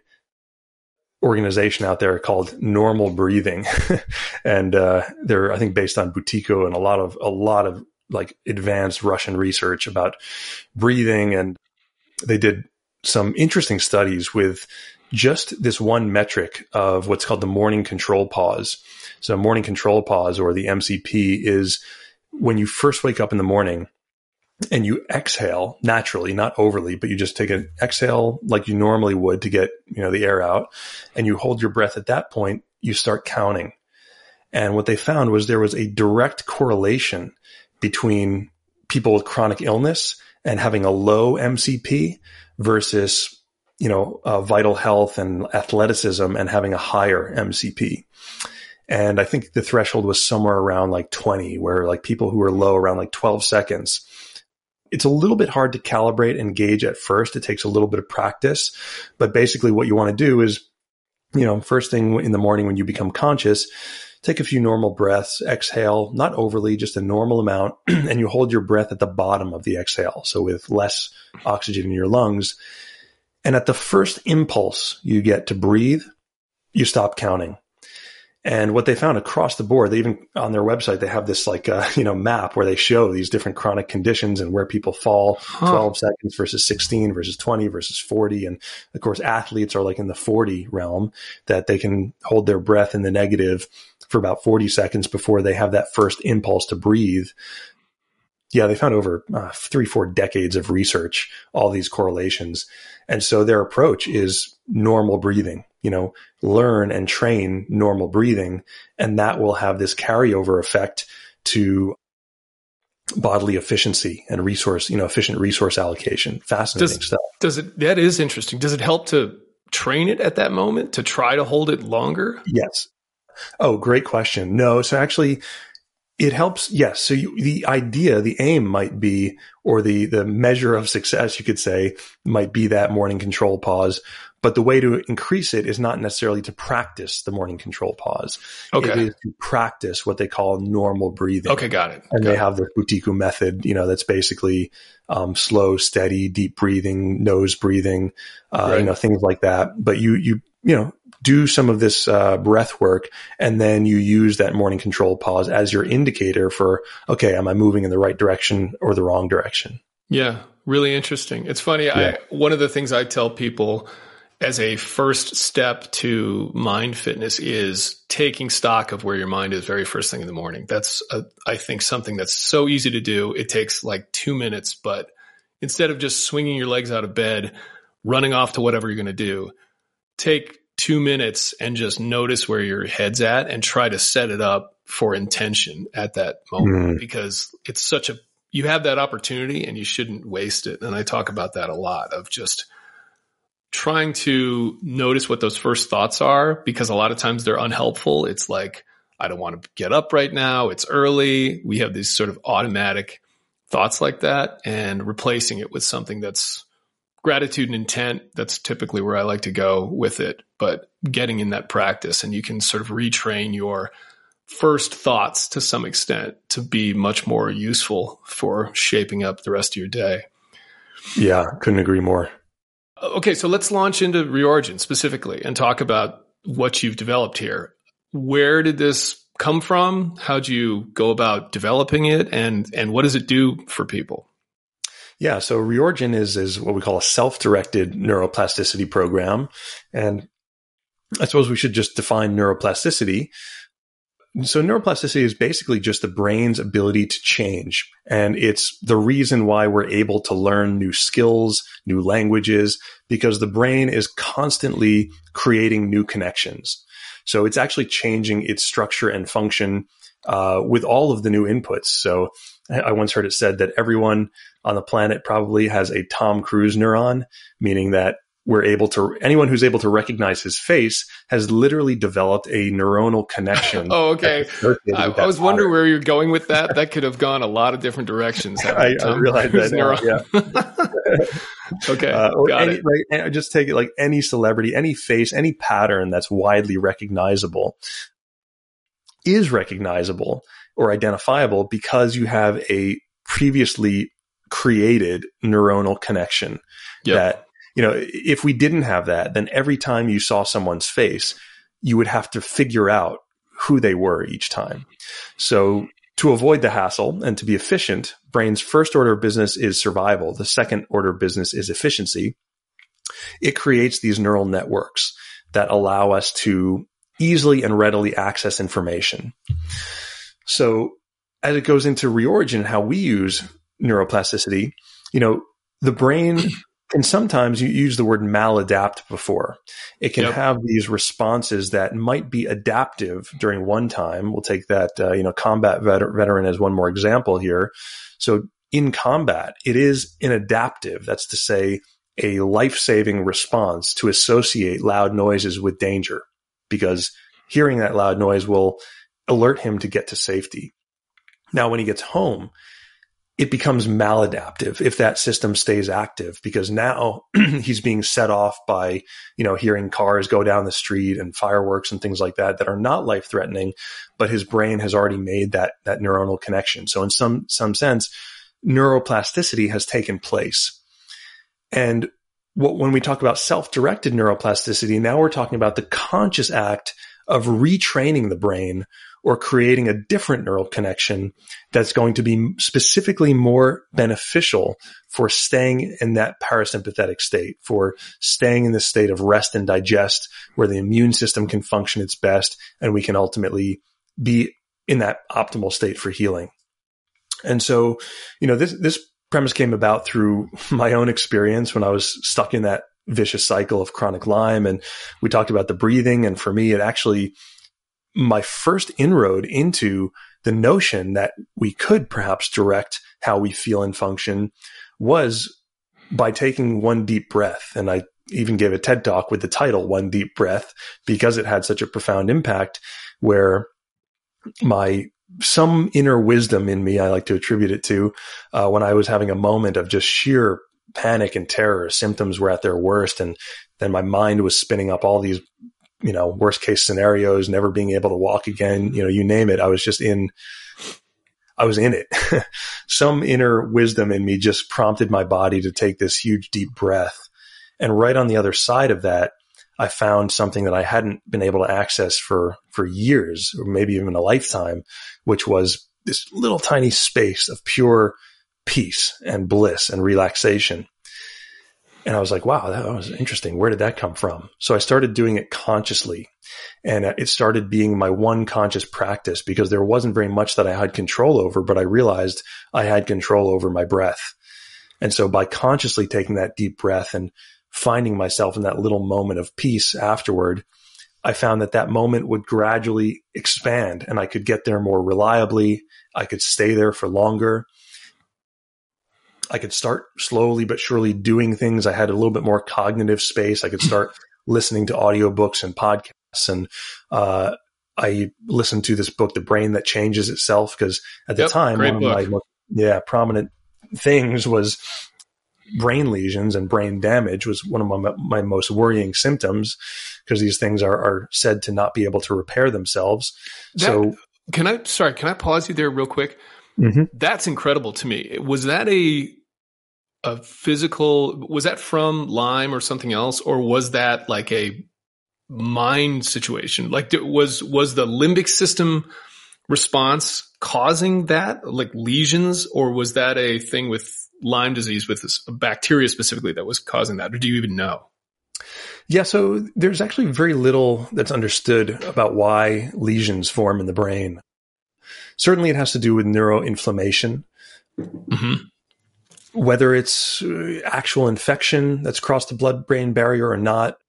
organization out there called Normal Breathing, <laughs> and uh, they're I think based on Buteyko and a lot of a lot of like advanced Russian research about breathing, and they did some interesting studies with just this one metric of what's called the morning control pause. So morning control pause or the MCP is when you first wake up in the morning and you exhale naturally, not overly, but you just take an exhale like you normally would to get, you know, the air out and you hold your breath at that point, you start counting. And what they found was there was a direct correlation between people with chronic illness and having a low MCP versus, you know, uh, vital health and athleticism and having a higher MCP. And I think the threshold was somewhere around like 20, where like people who were low around like 12 seconds. It's a little bit hard to calibrate and gauge at first. It takes a little bit of practice, but basically what you want to do is, you know, first thing in the morning when you become conscious, take a few normal breaths, exhale, not overly, just a normal amount, <clears throat> and you hold your breath at the bottom of the exhale. So with less oxygen in your lungs. And at the first impulse you get to breathe, you stop counting. And what they found across the board, they even on their website, they have this like, uh, <laughs> you know, map where they show these different chronic conditions and where people fall huh. 12 seconds versus 16 versus 20 versus 40. And of course, athletes are like in the 40 realm that they can hold their breath in the negative for about 40 seconds before they have that first impulse to breathe. Yeah, they found over uh, three, four decades of research, all these correlations. And so their approach is normal breathing you know, learn and train normal breathing. And that will have this carryover effect to bodily efficiency and resource, you know, efficient resource allocation. Fascinating does, stuff. Does it, that is interesting. Does it help to train it at that moment to try to hold it longer? Yes. Oh, great question. No. So actually, it helps. Yes. So you, the idea, the aim might be, or the, the measure of success, you could say, might be that morning control pause. But the way to increase it is not necessarily to practice the morning control pause. Okay. It is to practice what they call normal breathing. Okay, got it. And got they it. have the Buteyko method, you know, that's basically um, slow, steady, deep breathing, nose breathing, uh, right. you know, things like that. But you, you, you know, do some of this uh, breath work and then you use that morning control pause as your indicator for, okay, am I moving in the right direction or the wrong direction? Yeah, really interesting. It's funny. Yeah. I, one of the things I tell people as a first step to mind fitness is taking stock of where your mind is very first thing in the morning. That's, a, I think, something that's so easy to do. It takes like two minutes, but instead of just swinging your legs out of bed, running off to whatever you're going to do, take two minutes and just notice where your head's at and try to set it up for intention at that moment mm. because it's such a, you have that opportunity and you shouldn't waste it. And I talk about that a lot of just, trying to notice what those first thoughts are because a lot of times they're unhelpful. It's like, I don't want to get up right now. It's early. We have these sort of automatic thoughts like that and replacing it with something that's gratitude and intent. That's typically where I like to go with it, but getting in that practice and you can sort of retrain your first thoughts to some extent to be much more useful for shaping up the rest of your day. Yeah, couldn't agree more. Okay, so let's launch into Reorigin specifically and talk about what you've developed here. Where did this come from? How'd you go about developing it, and and what does it do for people? Yeah, so Reorigin is is what we call a self-directed neuroplasticity program, and I suppose we should just define neuroplasticity. So neuroplasticity is basically just the brain's ability to change. And it's the reason why we're able to learn new skills, new languages, because the brain is constantly creating new connections. So it's actually changing its structure and function uh, with all of the new inputs. So I once heard it said that everyone on the planet probably has a Tom Cruise neuron, meaning that we're able to anyone who's able to recognize his face has literally developed a neuronal connection. <laughs> oh, okay. I, I, was wondering where you're going with that. That could have gone a lot of different directions. <laughs> I, I realize <laughs> that. Now, yeah. okay. Uh, Got any, it. Right, just take it like any celebrity, any face, any pattern that's widely recognizable. is recognizable or identifiable because you have a previously created neuronal connection yep. that you know if we didn't have that then every time you saw someone's face you would have to figure out who they were each time. So to avoid the hassle and to be efficient brain's first order of business is survival. The second order of business is efficiency. It creates these neural networks that allow us to easily and readily access information. So as it goes into reorigin how we use neuroplasticity, you know, the brain can sometimes you use the word maladapt before. It can yep. have these responses that might be adaptive during one time. We'll take that, uh, you know, combat vet- veteran as one more example here. So in combat, it is an adaptive. That's to say, a life saving response to associate loud noises with danger because hearing that loud noise will alert him to get to safety. Now, when he gets home, it becomes maladaptive if that system stays active because now <clears throat> he's being set off by you know hearing cars go down the street and fireworks and things like that that are not life threatening but his brain has already made that that neuronal connection. So in some some sense neuroplasticity has taken place. And what, when we talk about self-directed neuroplasticity now we're talking about the conscious act of retraining the brain or creating a different neural connection that's going to be specifically more beneficial for staying in that parasympathetic state, for staying in the state of rest and digest where the immune system can function its best and we can ultimately be in that optimal state for healing. And so, you know, this, this premise came about through <laughs> my own experience when I was stuck in that vicious cycle of chronic Lyme. And we talked about the breathing. And for me, it actually my first inroad into the notion that we could perhaps direct how we feel and function was by taking one deep breath. And I even gave a TED talk with the title One Deep Breath because it had such a profound impact where my some inner wisdom in me, I like to attribute it to, uh, when I was having a moment of just sheer panic and terror, symptoms were at their worst. And then my mind was spinning up all these you know, worst case scenarios, never being able to walk again, you know, you name it. I was just in, I was in it. <laughs> Some inner wisdom in me just prompted my body to take this huge deep breath. And right on the other side of that, I found something that I hadn't been able to access for, for years or maybe even a lifetime, which was this little tiny space of pure peace and bliss and relaxation. And I was like, wow, that was interesting. Where did that come from? So I started doing it consciously and uh, it started being my one conscious practice because there wasn't very much that I had control over, but I realized I had control over my breath. And so by consciously taking that deep breath and finding myself in that little moment of peace afterward, I found that that moment would gradually expand and I could get there more reliably. I could stay there for longer. I could start slowly but surely doing things. I had a little bit more cognitive space. I could <laughs> start listening to audiobooks and podcasts. And uh, I listened to this book, The Brain That Changes Itself, because at the yep, time, one book. of my yeah, prominent things was brain lesions and brain damage was one of my, my most worrying symptoms because these things are, are said to not be able to repair themselves. That, so can I, sorry, can I pause you there real quick? Mm-hmm. That's incredible to me. Was that a a physical was that from Lyme or something else or was that like a mind situation like was was the limbic system response causing that like lesions or was that a thing with lyme disease with this bacteria specifically that was causing that or do you even know yeah so there's actually very little that's understood about why lesions form in the brain certainly it has to do with neuroinflammation mm-hmm whether it's uh, actual infection that's crossed the blood brain barrier or not,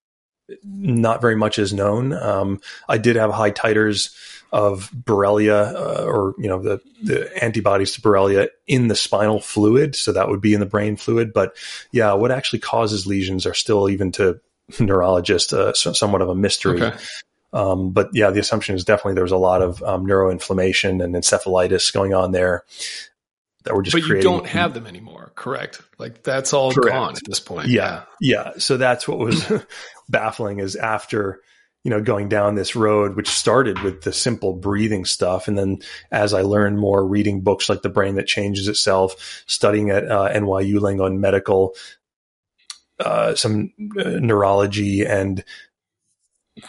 not very much is known. Um, I did have high titers of Borrelia, uh, or you know the the antibodies to Borrelia in the spinal fluid, so that would be in the brain fluid. But yeah, what actually causes lesions are still even to neurologists uh, somewhat of a mystery. Okay. Um, but yeah, the assumption is definitely there was a lot of um, neuroinflammation and encephalitis going on there that we're just. But you don't have them anymore, correct? Like that's all correct. gone at this point. Yeah, yeah. So that's what was <laughs> baffling is after you know, going down this road, which started with the simple breathing stuff. And then as I learned more, reading books like The Brain That Changes Itself, studying at uh, NYU Langone Medical, uh, some uh, neurology and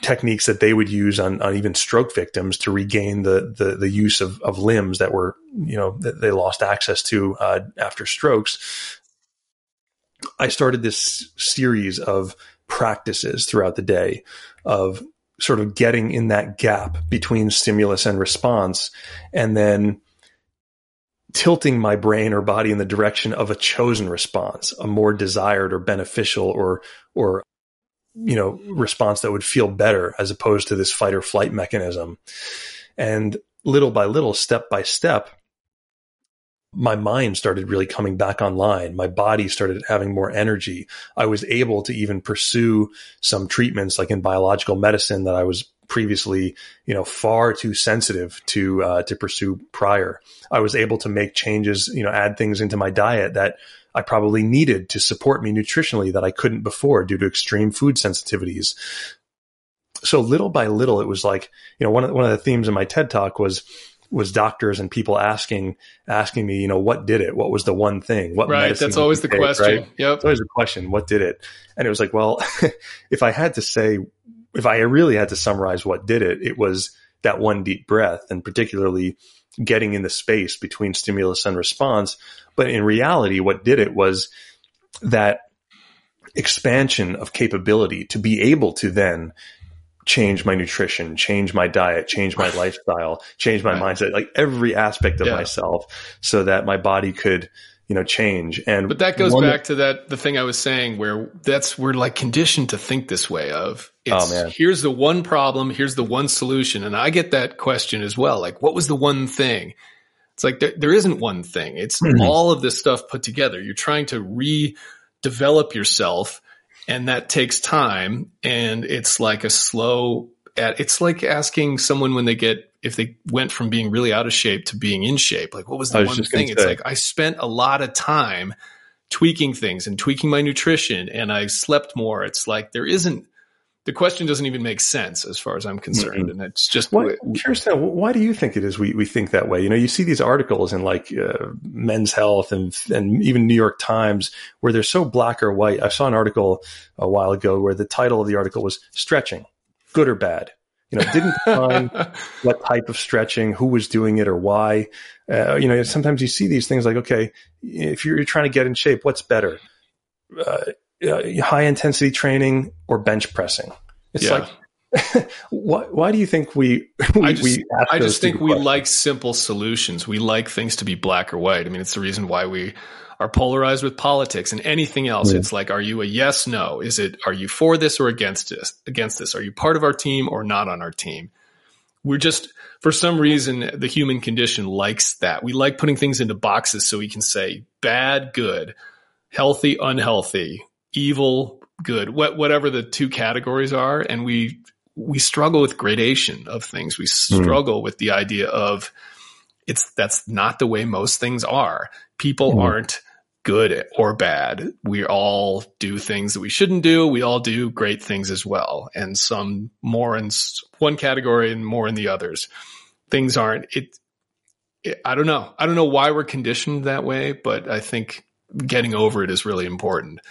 techniques that they would use on, on even stroke victims to regain the, the, the use of, of limbs that were, you know, that they lost access to uh, after strokes. I started this series of practices throughout the day of sort of getting in that gap between stimulus and response and then tilting my brain or body in the direction of a chosen response, a more desired or beneficial or, or, you know, response that would feel better as opposed to this fight or flight mechanism. And little by little, step by step, my mind started really coming back online. My body started having more energy. I was able to even pursue some treatments like in biological medicine that I was previously, you know, far too sensitive to, uh, to pursue prior. I was able to make changes, you know, add things into my diet that I probably needed to support me nutritionally that I couldn't before due to extreme food sensitivities. So little by little, it was like, you know, one of, one of the themes in my TED talk was, was doctors and people asking asking me, you know, what did it? What was the one thing? What right? That's always the take, question. Right? Yep, it's always a question. What did it? And it was like, well, <laughs> if I had to say, if I really had to summarize what did it, it was that one deep breath, and particularly getting in the space between stimulus and response. But in reality, what did it was that expansion of capability to be able to then change my nutrition, change my diet, change my lifestyle, change my mindset, like every aspect of yeah. myself so that my body could, you know, change. And But that goes back to that the thing I was saying where that's we're like conditioned to think this way of oh, man. here's the one problem, here's the one solution. And I get that question as well. Like, what was the one thing? It's like there, there isn't one thing. It's mm-hmm. all of this stuff put together. You're trying to redevelop yourself and that takes time and it's like a slow it's like asking someone when they get if they went from being really out of shape to being in shape like what was the was one thing it's like i spent a lot of time tweaking things and tweaking my nutrition and i slept more it's like there isn't the question doesn't even make sense as far as I'm concerned. Mm-hmm. And it's just why, curious now, why do you think it is we, we think that way? You know, you see these articles in like uh, Men's Health and and even New York Times where they're so black or white. I saw an article a while ago where the title of the article was "Stretching, Good or Bad." You know, didn't <laughs> define what type of stretching, who was doing it, or why. Uh, you know, sometimes you see these things like, okay, if you're, you're trying to get in shape, what's better? Uh, uh, high intensity training or bench pressing. It's yeah. like, <laughs> why, why do you think we, <laughs> we I just, we I just think we questions? like simple solutions. We like things to be black or white. I mean, it's the reason why we are polarized with politics and anything else. Yeah. It's like, are you a yes, no? Is it, are you for this or against this, against this? Are you part of our team or not on our team? We're just, for some reason, the human condition likes that. We like putting things into boxes so we can say bad, good, healthy, unhealthy, evil, good, what, whatever the two categories are. And we, we struggle with gradation of things. We hmm. struggle mm. with the idea of it's, that's not the way most things are. People mm. aren't good or bad. We all do things that we shouldn't do. We all do great things as well. And some more in one category and more in the others. Things aren't, it, it I don't know. I don't know why we're conditioned that way, but I think getting over it is really important.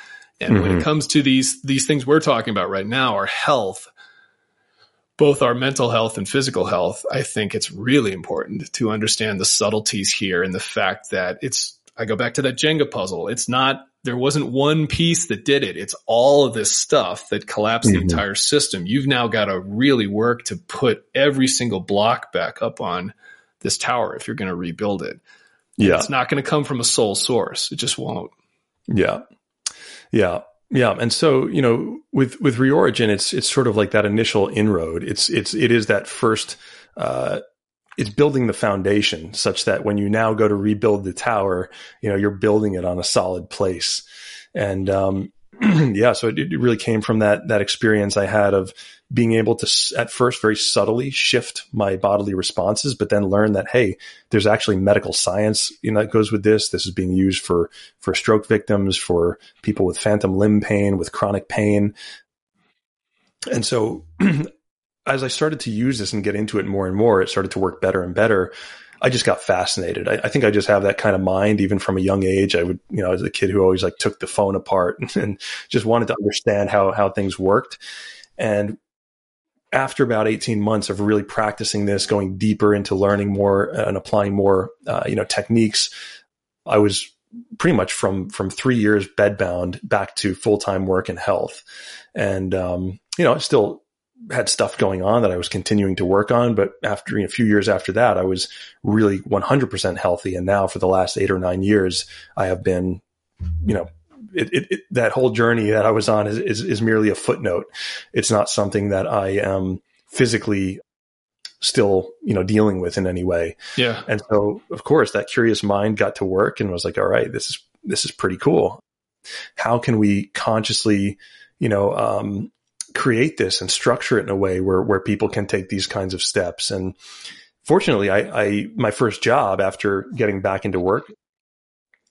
And mm-hmm. when it mm-hmm. comes to these these things we're talking about right now, our health, both our mental health and physical health, I think it's really important to understand the subtleties here and the fact that it's I go back to that Jenga puzzle. It's not there wasn't one piece that did it. It's all of this stuff that collapsed mm-hmm. the entire system. You've now got to really work to put every single block back up on this tower if you're going to rebuild it. Yeah. It's not going to come from a sole source. It just won't. Yeah. Yeah. Yeah. And so, you know, with, with reorigin, it's, it's sort of like that initial inroad. It's, it's, it is that first, uh, it's building the foundation such that when you now go to rebuild the tower, you know, you're building it on a solid place. And, um, <clears throat> yeah, so it, it, really came from that that experience I had of being able to at first very subtly shift my bodily responses, but then learn that hey, there's actually medical science you know that goes with this. This is being used for for stroke victims, for people with phantom limb pain, with chronic pain, and so <clears throat> as I started to use this and get into it more and more, it started to work better and better. I just got fascinated. I, I, think I just have that kind of mind, even from a young age. I would, you know, as a kid who always like took the phone apart and, <laughs> and just wanted to understand how how things worked. And after about 18 months of really practicing this, going deeper into learning more and applying more, uh, you know, techniques, I was pretty much from from three years bedbound back to full time work and health. And um, you know, still had stuff going on that I was continuing to work on. But after you know, a few years after that, I was really 100% healthy. And now for the last eight or nine years, I have been, you know, it, it, it, that whole journey that I was on is, is, is merely a footnote. It's not something that I am physically still, you know, dealing with in any way. Yeah. And so, of course, that curious mind got to work and was like, all right, this is, this is pretty cool. How can we consciously, you know, um, create this and structure it in a way where where people can take these kinds of steps. And fortunately, I, I my first job after getting back into work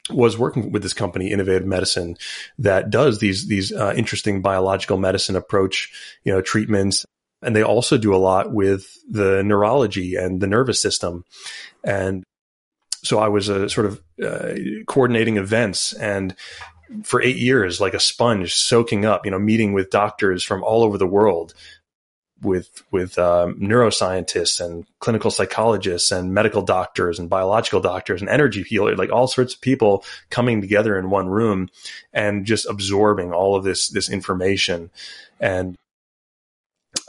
was working with this company, Innovative Medicine, that does these these uh, interesting biological medicine approach, you know, treatments, and they also do a lot with the neurology and the nervous system, and so I was a sort of uh, coordinating events and for eight years like a sponge soaking up you know meeting with doctors from all over the world with with um, neuroscientists and clinical psychologists and medical doctors and biological doctors and energy healers like all sorts of people coming together in one room and just absorbing all of this this information. And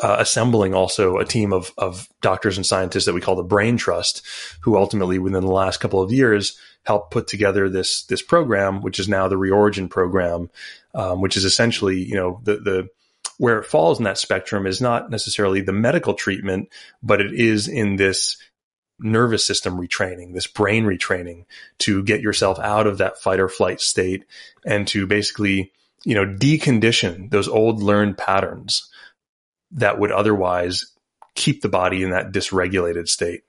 uh, assembling also a team of of doctors and scientists that we call the brain trust who ultimately within the last couple of years helped put together this this program, which is now the Reorigin program, um, which is essentially you know the the where it falls in that spectrum is not necessarily the medical treatment, but it is in this nervous system retraining, this brain retraining to get yourself out of that fight or flight state and to basically, you know, decondition those old learned patterns that would otherwise keep the body in that dysregulated state.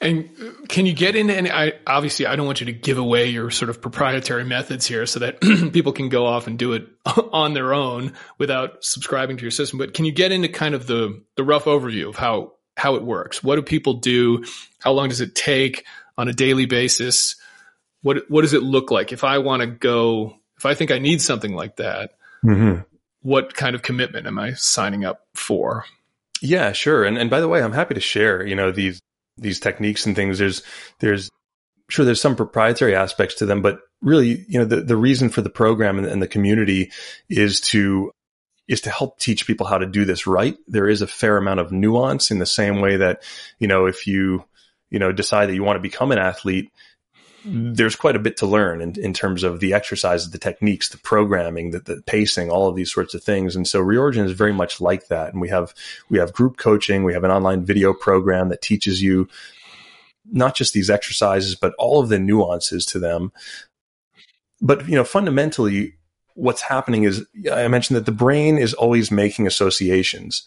And can you get into any? I, obviously, I don't want you to give away your sort of proprietary methods here, so that <clears throat> people can go off and do it <laughs> on their own without subscribing to your system. But can you get into kind of the the rough overview of how how it works? What do people do? How long does it take on a daily basis? What what does it look like if I want to go? If I think I need something like that, mm-hmm. What kind of commitment am I signing up for? Yeah, sure. And and by the way, I'm happy to share, you know, these these techniques and things, there's there's sure there's some proprietary aspects to them, but really, you know, the, the reason for the program and, and the community is to is to help teach people how to do this right. There is a fair amount of nuance in the same way that, you know, if you, you know, decide that you want to become an athlete, there's quite a bit to learn in, in terms of the exercises, the techniques, the programming, the, the, pacing, all of these sorts of things. And so Reorigin is very much like that. And we have, we have group coaching. We have an online video program that teaches you not just these exercises, but all of the nuances to them. But, you know, fundamentally, what's happening is I mentioned that the brain is always making associations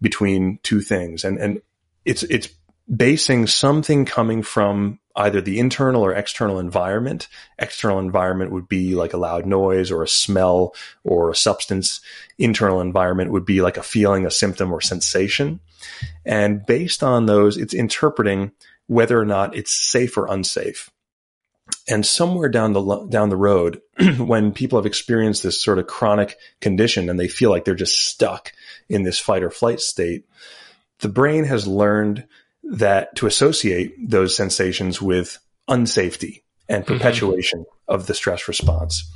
between two things and, and it's, it's basing something coming from either the internal or external environment. External environment would be like a loud noise or a smell or a substance. Internal environment would be like a feeling, a symptom or sensation. And based on those, it's interpreting whether or not it's safe or unsafe. And somewhere down the down the road, <clears throat> when people have experienced this sort of chronic condition and they feel like they're just stuck in this fight or flight state, the brain has learned that to associate those sensations with unsafety and mm-hmm. perpetuation mm-hmm. of the stress response.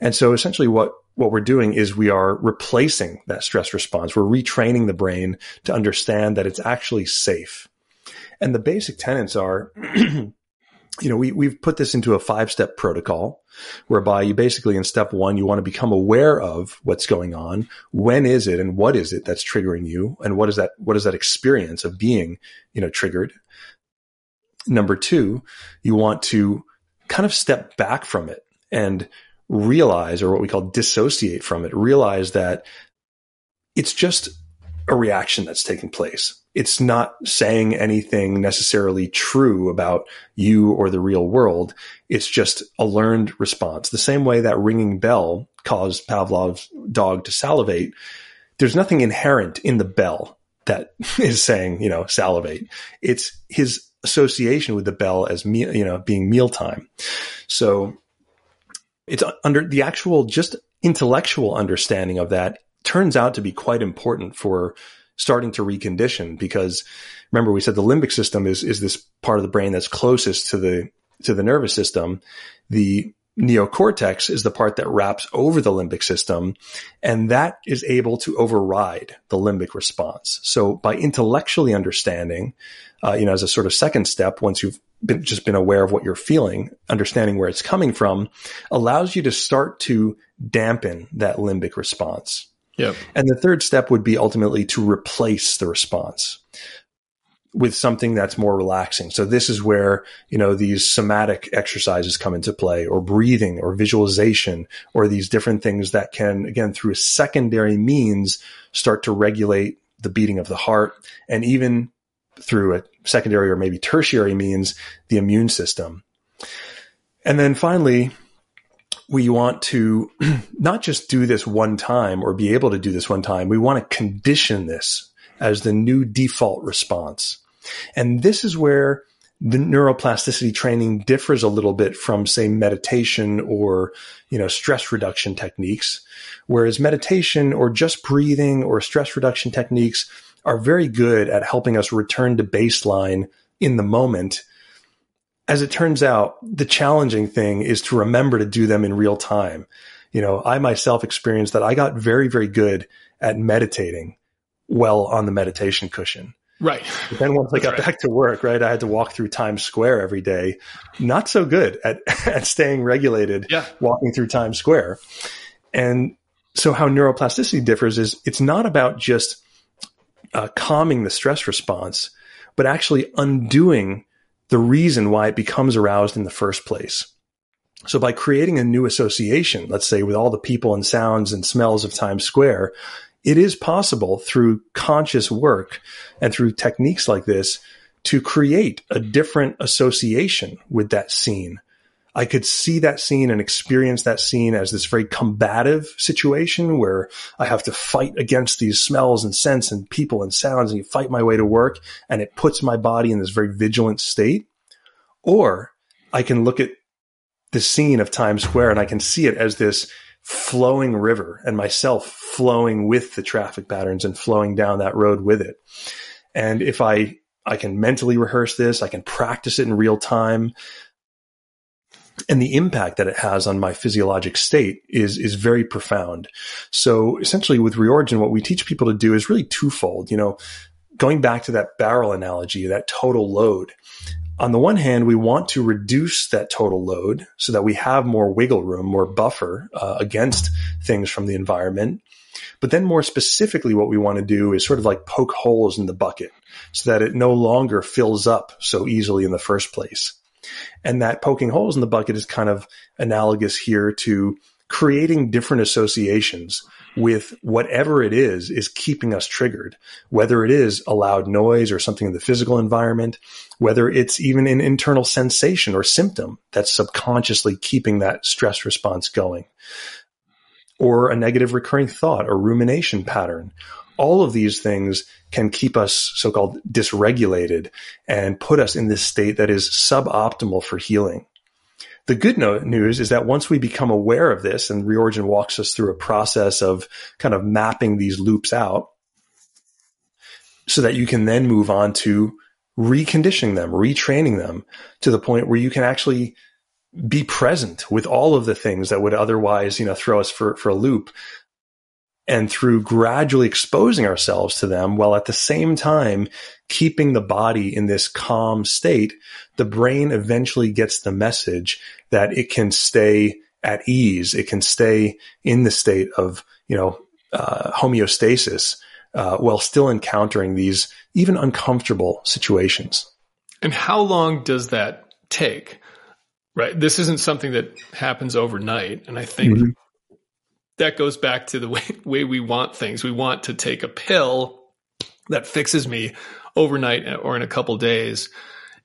And so essentially what, what we're doing is we are replacing that stress response. We're retraining the brain to understand that it's actually safe. And the basic tenets are <clears throat> you know, we, we've put this into a five step protocol whereby you basically in step one, you want to become aware of what's going on. When is it and what is it that's triggering you? And what is that, what is that experience of being, you know, triggered? Number two, you want to kind of step back from it and realize, or what we call dissociate from it, realize that it's just a reaction that's taking place it's not saying anything necessarily true about you or the real world. It's just a learned response. The same way that ringing bell caused Pavlov's dog to salivate there's nothing inherent in the bell that <laughs> is saying, you know, salivate. It's his association with the bell as meal, you know, being mealtime. So it's under the actual just intellectual understanding of that turns out to be quite important for starting to recondition because remember we said the limbic system is is this part of the brain that's closest to the to the nervous system. The neocortex is the part that wraps over the limbic system and that is able to override the limbic response. So by intellectually understanding uh, you know as a sort of second step once you've been, just been aware of what you're feeling understanding where it's coming from allows you to start to dampen that limbic response Yep. And the third step would be ultimately to replace the response with something that's more relaxing. So this is where, you know, these somatic exercises come into play or breathing or visualization or these different things that can, again, through a secondary means start to regulate the beating of the heart and even through a secondary or maybe tertiary means the immune system. And then finally, we want to <clears throat> not just do this one time or be able to do this one time. We want to condition this as the new default response. And this is where the neuroplasticity training differs a little bit from say meditation or, you know, stress reduction techniques. Whereas meditation or just breathing or stress reduction techniques are very good at helping us return to baseline in the moment as it turns out, the challenging thing is to remember to do them in real time. You know, I myself experienced that I got very, very good at meditating well on the meditation cushion. Right. But then once I got right. back to work, right, I had to walk through Times Square every day. Not so good at, <laughs> at staying regulated yeah. walking through Times Square. And so how neuroplasticity differs is it's not about just uh, calming the stress response, but actually undoing the reason why it becomes aroused in the first place. So by creating a new association, let's say with all the people and sounds and smells of Times Square, it is possible through conscious work and through techniques like this to create a different association with that scene I could see that scene and experience that scene as this very combative situation where I have to fight against these smells and scents and people and sounds and you fight my way to work and it puts my body in this very vigilant state. Or I can look at the scene of Times Square and I can see it as this flowing river and myself flowing with the traffic patterns and flowing down that road with it. And if I I can mentally rehearse this. I can practice it in real time and the impact that it has on my physiologic state is is very profound. So essentially with reorigin what we teach people to do is really twofold, you know, going back to that barrel analogy, that total load. On the one hand, we want to reduce that total load so that we have more wiggle room, more buffer uh, against things from the environment. But then more specifically, what we want to do is sort of like poke holes in the bucket so that it no longer fills up so easily in the first place. And that poking holes in the bucket is kind of analogous here to creating different associations with whatever it is is keeping us triggered, whether it is a loud noise or something in the physical environment, whether it's even an internal sensation or symptom that's subconsciously keeping that stress response going, or a negative recurring thought or rumination pattern. All of these things can keep us so-called dysregulated and put us in this state that is suboptimal for healing. The good news is that once we become aware of this and Reorigin walks us through a process of kind of mapping these loops out so that you can then move on to reconditioning them, retraining them to the point where you can actually be present with all of the things that would otherwise, you know, throw us for, for a loop and through gradually exposing ourselves to them while at the same time keeping the body in this calm state, the brain eventually gets the message that it can stay at ease. It can stay in the state of, you know, uh, homeostasis uh, while still encountering these even uncomfortable situations. And how long does that take? Right. This isn't something that happens overnight. And I think mm-hmm that goes back to the way, <laughs> way we want things. We want to take a pill that fixes me overnight or in a couple days.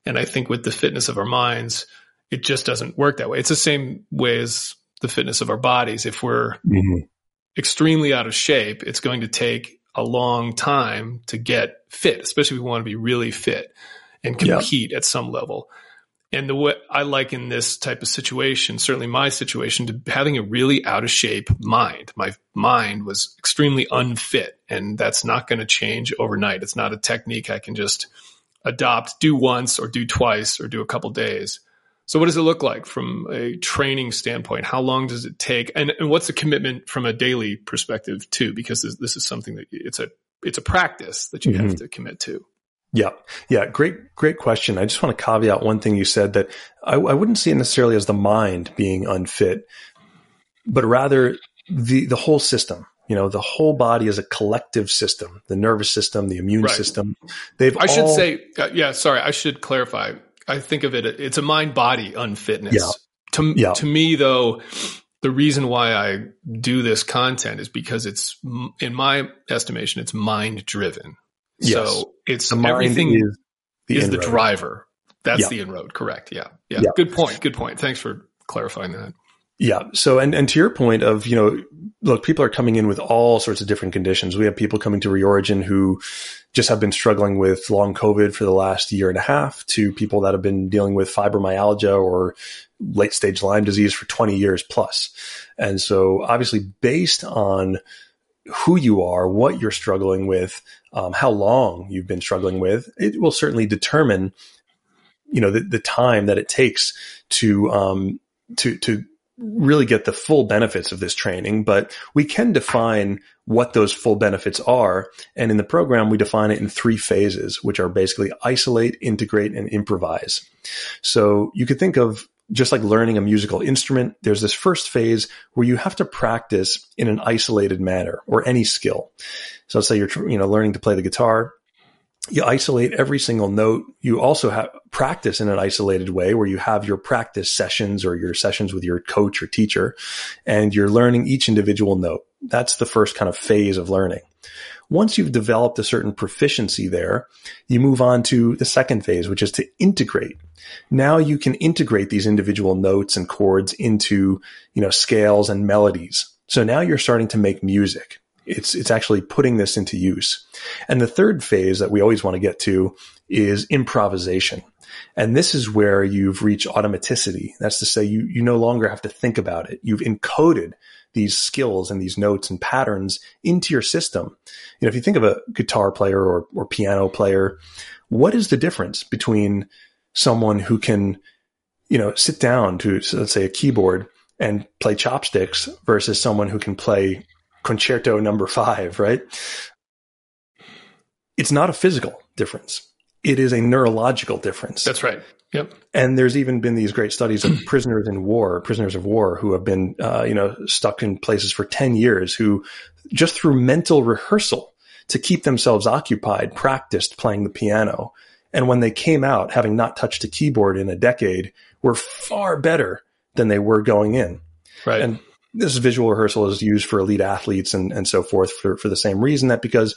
And I think with the fitness of our minds, it just doesn't work that way. It's the same way as the fitness of our bodies. If we're mm-hmm. extremely out of shape, it's going to take a long time to get fit, especially if we want to be really fit and compete at some level. And the way I like in this type of situation, certainly my situation, to having a really out of shape mind. My mind was extremely unfit, and that's not going to change overnight. It's not a technique I can just adopt, do once or do twice or do a couple days. So, what does it look like from a training standpoint? How long does it take, and, and what's the commitment from a daily perspective too? Because this, this is something that it's a it's a practice that you mm-hmm. have to commit to. Yeah. Yeah. Great, great question. I just want to caveat one thing you said that I, I wouldn't see it necessarily as the mind being unfit, but rather the, the whole system. You know, the whole body is a collective system, the nervous system, the immune right. system. They've I all, should say, uh, yeah, sorry. I should clarify. I think of it, it's a mind body unfitness. Yeah. To, yeah. to me though, the reason why I do this content is because it's, in my estimation, it's mind driven. Yes. So it's the everything is the, is the driver. That's yeah. the inroad. Correct. Yeah. yeah. yeah. Good point. Good point. Thanks for clarifying that. Yeah. So, and, and to your point of, you know, look, people are coming in with all sorts of different conditions. We have people coming to Reorigin who just have been struggling with long COVID for the last year and a half to people that have been dealing with fibromyalgia or late stage Lyme disease for 20 years plus. And so obviously based on who you are, what you're struggling with, um, how long you've been struggling with, it will certainly determine, you know, the, the time that it takes to, um, to, to really get the full benefits of this training, but we can define what those full benefits are. And in the program, we define it in three phases, which are basically isolate, integrate, and improvise. So you could think of just like learning a musical instrument, there's this first phase where you have to practice in an isolated manner or any skill. So let's say you're, you know, learning to play the guitar. You isolate every single note. You also have practice in an isolated way where you have your practice sessions or your sessions with your coach or teacher and you're learning each individual note. That's the first kind of phase of learning. Once you've developed a certain proficiency there, you move on to the second phase, which is to integrate. Now you can integrate these individual notes and chords into, you know, scales and melodies. So now you're starting to make music. It's, it's actually putting this into use. And the third phase that we always want to get to is improvisation. And this is where you've reached automaticity. That's to say you, you no longer have to think about it. You've encoded these skills and these notes and patterns into your system. You know, if you think of a guitar player or, or piano player, what is the difference between someone who can, you know, sit down to, let's say, a keyboard and play chopsticks versus someone who can play concerto number five, right? It's not a physical difference. It is a neurological difference. That's right. Yep. And there's even been these great studies of <clears throat> prisoners in war, prisoners of war who have been, uh, you know, stuck in places for 10 years who just through mental rehearsal to keep themselves occupied, practiced playing the piano. And when they came out, having not touched a keyboard in a decade, were far better than they were going in. Right. And this visual rehearsal is used for elite athletes and, and so forth for, for the same reason that because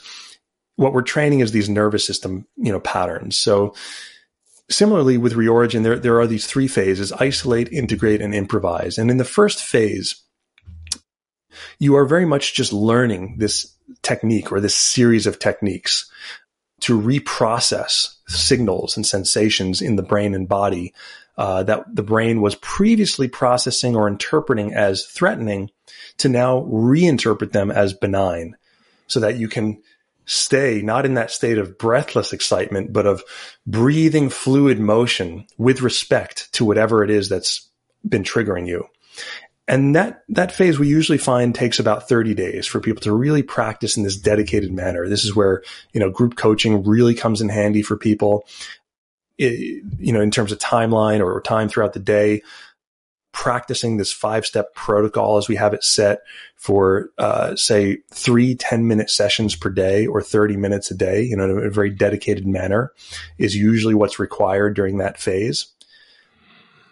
what we're training is these nervous system, you know, patterns. So Similarly, with reorigin, there, there are these three phases isolate, integrate, and improvise. And in the first phase, you are very much just learning this technique or this series of techniques to reprocess signals and sensations in the brain and body uh, that the brain was previously processing or interpreting as threatening to now reinterpret them as benign so that you can stay not in that state of breathless excitement, but of breathing fluid motion with respect to whatever it is that's been triggering you. And that, that phase we usually find takes about 30 days for people to really practice in this dedicated manner. This is where, you know, group coaching really comes in handy for people. It, you know, in terms of timeline or time throughout the day, practicing this five step protocol as we have it set for, uh, say three 10 minute sessions per day or 30 minutes a day, you know, in a very dedicated manner is usually what's required during that phase.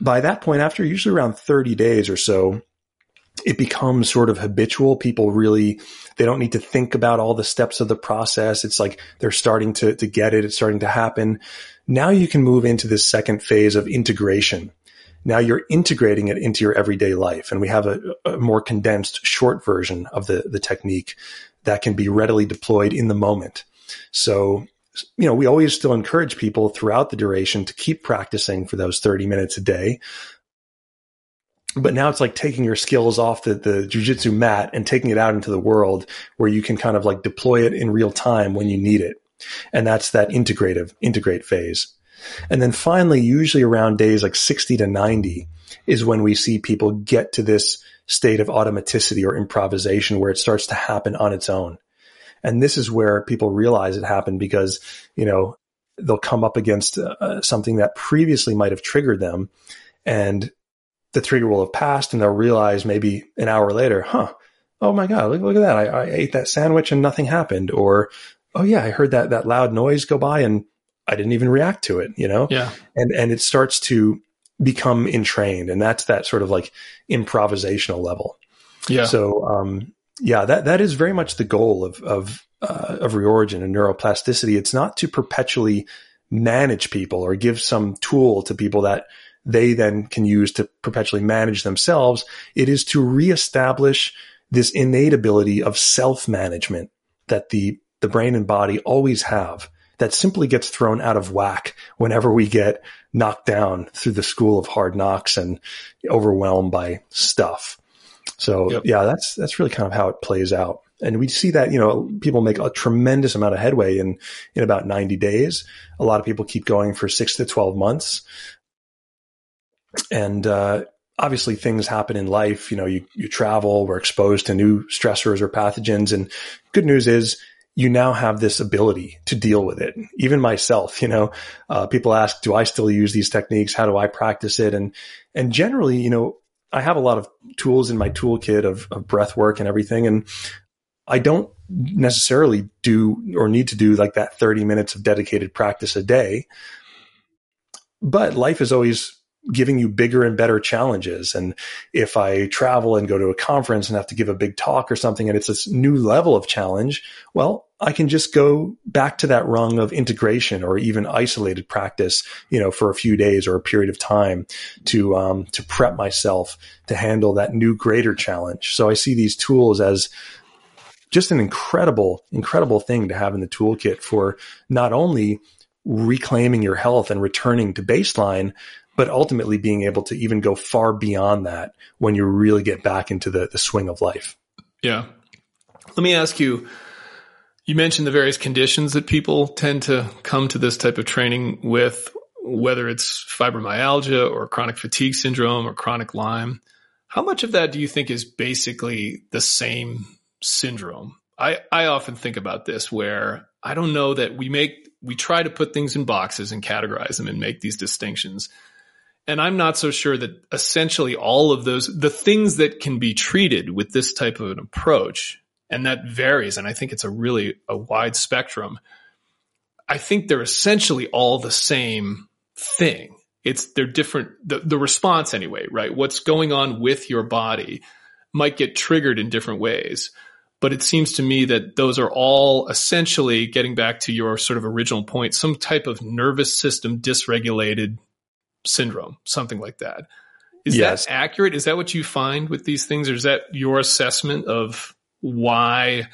By that point, after usually around 30 days or so, it becomes sort of habitual. People really, they don't need to think about all the steps of the process. It's like they're starting to, to get it. It's starting to happen. Now you can move into this second phase of integration now you're integrating it into your everyday life. And we have a, a more condensed short version of the, the technique that can be readily deployed in the moment. So, you know, we always still encourage people throughout the duration to keep practicing for those 30 minutes a day. But now it's like taking your skills off the, the jujitsu mat and taking it out into the world where you can kind of like deploy it in real time when you need it. And that's that integrative, integrate phase. And then finally, usually around days like 60 to 90 is when we see people get to this state of automaticity or improvisation where it starts to happen on its own. And this is where people realize it happened because, you know, they'll come up against uh, something that previously might have triggered them and the trigger will have passed and they'll realize maybe an hour later, huh, oh my God, look, look at that. I, I ate that sandwich and nothing happened. Or, oh yeah, I heard that, that loud noise go by and I didn't even react to it, you know? Yeah. And, and it starts to become entrained and that's that sort of like improvisational level. Yeah. So, um, yeah, that, that is very much the goal of, of, uh, of reorigin and neuroplasticity. It's not to perpetually manage people or give some tool to people that they then can use to perpetually manage themselves. It is to reestablish this innate ability of self management that the, the brain and body always have that simply gets thrown out of whack whenever we get knocked down through the school of hard knocks and overwhelmed by stuff. So yep. yeah, that's, that's really kind of how it plays out. And we see that, you know, people make a tremendous amount of headway in, in about 90 days. A lot of people keep going for six to 12 months. And, uh, obviously things happen in life. You know, you, you travel, we're exposed to new stressors or pathogens. And good news is you now have this ability to deal with it. Even myself, you know, uh, people ask, do I still use these techniques? How do I practice it? And, and generally, you know, I have a lot of tools in my toolkit of, of breath work and everything. And I don't necessarily do or need to do like that 30 minutes of dedicated practice a day. But life is always giving you bigger and better challenges. And if I travel and go to a conference and have to give a big talk or something and it's this new level of challenge, well, I can just go back to that rung of integration or even isolated practice, you know, for a few days or a period of time to, um, to prep myself to handle that new greater challenge. So I see these tools as just an incredible, incredible thing to have in the toolkit for not only reclaiming your health and returning to baseline, but ultimately being able to even go far beyond that when you really get back into the, the swing of life. Yeah. Let me ask you, you mentioned the various conditions that people tend to come to this type of training with, whether it's fibromyalgia or chronic fatigue syndrome or chronic Lyme. How much of that do you think is basically the same syndrome? I, I often think about this where I don't know that we make, we try to put things in boxes and categorize them and make these distinctions. And I'm not so sure that essentially all of those, the things that can be treated with this type of an approach, and that varies, and I think it's a really a wide spectrum. I think they're essentially all the same thing. It's they're different the, the response anyway, right? What's going on with your body might get triggered in different ways. But it seems to me that those are all essentially getting back to your sort of original point, some type of nervous system dysregulated syndrome, something like that. Is yes. that accurate? Is that what you find with these things, or is that your assessment of why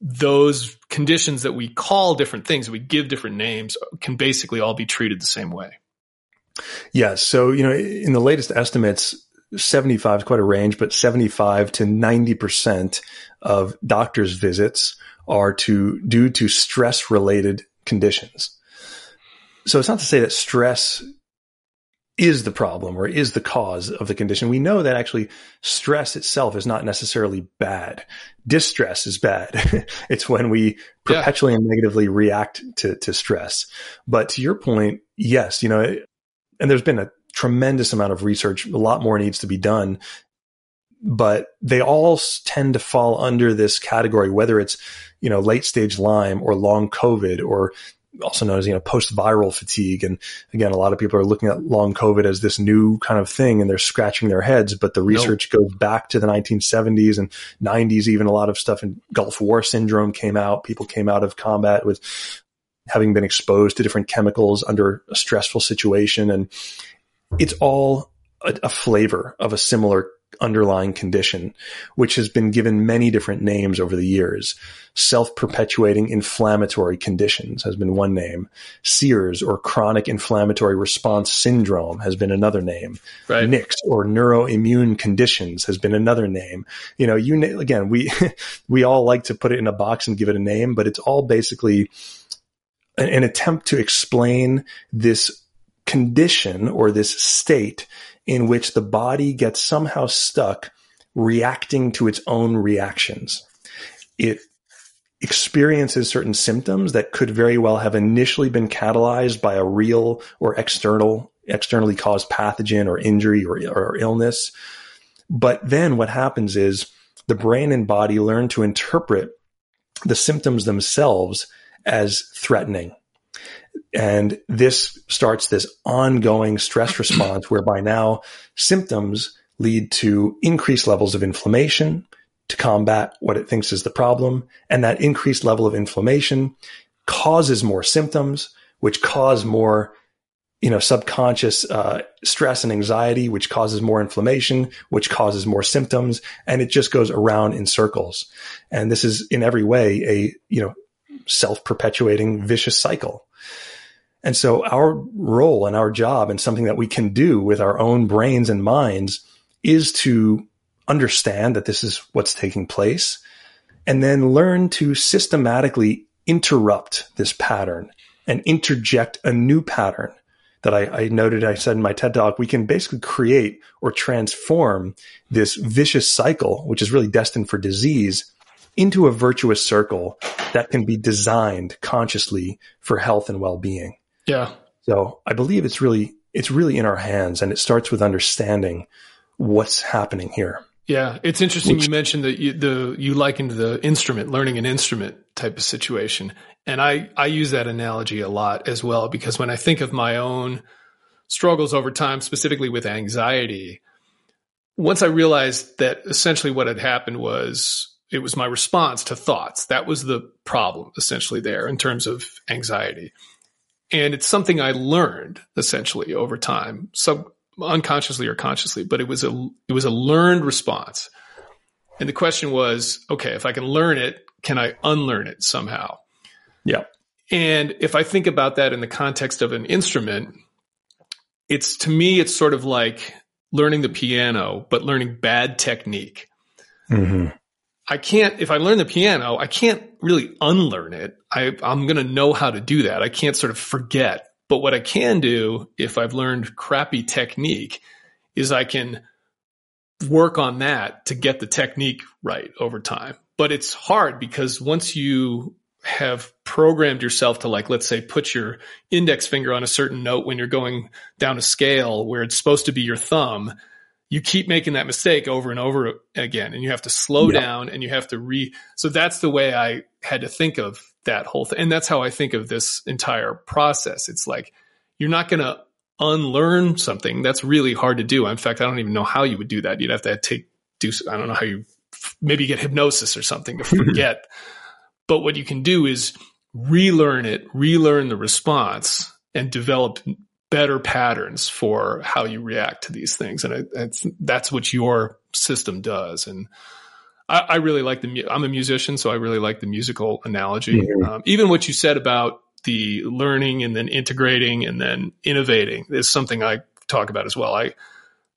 those conditions that we call different things, we give different names, can basically all be treated the same way? Yes. So, you know, in the latest estimates, 75 is quite a range, but 75 to 90% of doctors' visits are to due to stress related conditions. So it's not to say that stress is the problem or is the cause of the condition. We know that actually stress itself is not necessarily bad. Distress is bad. <laughs> it's when we perpetually yeah. and negatively react to, to stress. But to your point, yes, you know, and there's been a tremendous amount of research. A lot more needs to be done, but they all tend to fall under this category, whether it's, you know, late stage Lyme or long COVID or also known as, you know, post-viral fatigue. And again, a lot of people are looking at long COVID as this new kind of thing and they're scratching their heads, but the research nope. goes back to the 1970s and 90s. Even a lot of stuff in Gulf War syndrome came out. People came out of combat with having been exposed to different chemicals under a stressful situation. And it's all a, a flavor of a similar underlying condition, which has been given many different names over the years. Self-perpetuating inflammatory conditions has been one name. CIRS or chronic inflammatory response syndrome has been another name. Right. NICS or neuroimmune conditions has been another name. You know, you again, we <laughs> we all like to put it in a box and give it a name, but it's all basically an, an attempt to explain this condition or this state in which the body gets somehow stuck reacting to its own reactions. It experiences certain symptoms that could very well have initially been catalyzed by a real or external, externally caused pathogen or injury or, or illness. But then what happens is the brain and body learn to interpret the symptoms themselves as threatening and this starts this ongoing stress response whereby now symptoms lead to increased levels of inflammation to combat what it thinks is the problem. And that increased level of inflammation causes more symptoms, which cause more, you know, subconscious uh, stress and anxiety, which causes more inflammation, which causes more symptoms. And it just goes around in circles. And this is in every way a, you know, self perpetuating vicious cycle. And so our role and our job and something that we can do with our own brains and minds is to understand that this is what's taking place and then learn to systematically interrupt this pattern and interject a new pattern that I, I, noted, I said in my TED talk, we can basically create or transform this vicious cycle, which is really destined for disease into a virtuous circle that can be designed consciously for health and well-being. Yeah. So I believe it's really it's really in our hands, and it starts with understanding what's happening here. Yeah, it's interesting. Which, you mentioned that you, the you likened the instrument, learning an instrument type of situation, and I I use that analogy a lot as well because when I think of my own struggles over time, specifically with anxiety, once I realized that essentially what had happened was it was my response to thoughts. That was the problem essentially there in terms of anxiety and it's something I learned essentially over time, sub unconsciously or consciously, but it was a it was a learned response. And the question was, okay, if I can learn it, can I unlearn it somehow? Yeah. And if I think about that in the context of an instrument, it's to me, it's sort of like learning the piano, but learning bad technique. Mm-hmm. I can't, if I learn the piano, I can't really unlearn it. I, I'm going to know how to do that. I can't sort of forget. But what I can do if I've learned crappy technique is I can work on that to get the technique right over time. But it's hard because once you have programmed yourself to like, let's say, put your index finger on a certain note when you're going down a scale where it's supposed to be your thumb, you keep making that mistake over and over again and you have to slow yep. down and you have to re so that's the way i had to think of that whole thing and that's how i think of this entire process. It's like you're not going to unlearn something. That's really hard to do. In fact i don't even know how you would do that. You'd have to take do i don't know how you maybe get hypnosis or something to <laughs> forget. But what you can do is relearn it relearn the response and develop better patterns for how you react to these things. And it, that's what your system does. And I, I, really like the, I'm a musician, so I really like the musical analogy. Mm-hmm. Um, even what you said about the learning and then integrating and then innovating is something I talk about as well. I,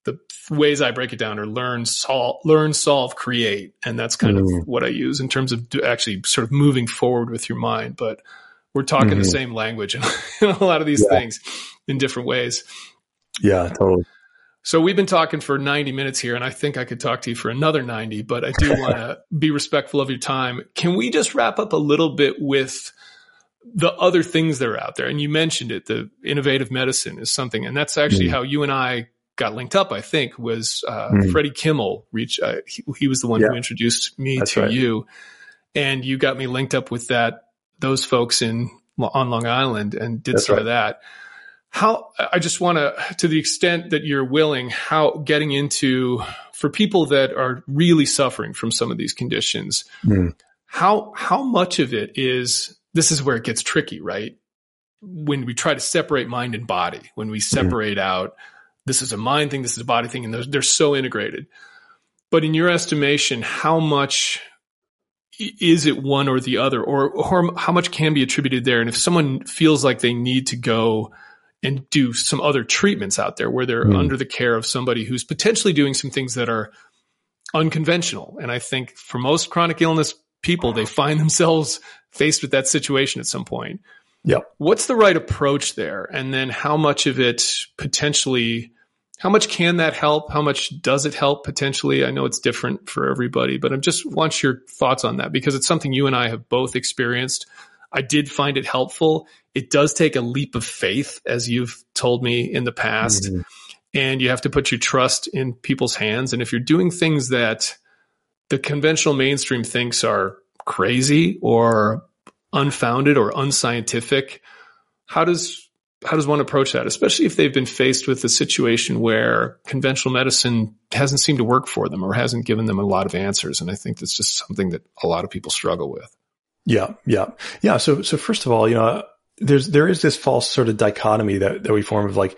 the ways I break it down are learn, solve, learn, solve, create. And that's kind mm-hmm. of what I use in terms of actually sort of moving forward with your mind. But we're talking mm-hmm. the same language in, <laughs> in, a lot of these yeah. things in different ways. Yeah, totally. So we've been talking for 90 minutes here, and I think I could talk to you for another 90, but I do want to <laughs> be respectful of your time. Can we just wrap up a little bit with the other things that are out there? And you mentioned it, the innovative medicine is something, and that's actually mm. how you and I got linked up, I think, was uh, mm. Freddie Kimmel. Reach, uh, he, he, was the one yeah. who introduced me that's to right. you, and you got me linked up with that those folks in on Long Island and did That's some right. of that. How I just want to, to the extent that you're willing, how getting into for people that are really suffering from some of these conditions, mm. how how much of it is this is where it gets tricky, right? When we try to separate mind and body, when we hmm. separate mm. out this is a mind thing, this is a body thing, and they're, they're so integrated. But in your estimation, how much is it one or the other, or or how much can be attributed there? And if someone feels like they need to go and do some other treatments out there where they're mm. under the care of somebody who's potentially doing some things that are unconventional, and I think for most chronic illness people, they find <laughs> themselves faced with that situation at some point. Yeah. What's the right approach there? And then how much of it potentially how much can that help? How much does it help potentially? I know it's different for everybody, but I'm just want your thoughts on that because it's something you and I have both experienced. I did find it helpful. It does take a leap of faith, as you've told me in the past, mm-hmm. and you have to put your trust in people's hands. And if you're doing things that the conventional mainstream thinks are crazy or unfounded or unscientific, how does how does one approach that, especially if they've been faced with a situation where conventional medicine hasn't seemed to work for them or hasn't given them a lot of answers? And I think that's just something that a lot of people struggle with. Yeah, yeah, yeah. So, so first of all, you know, there's there is this false sort of dichotomy that that we form of like,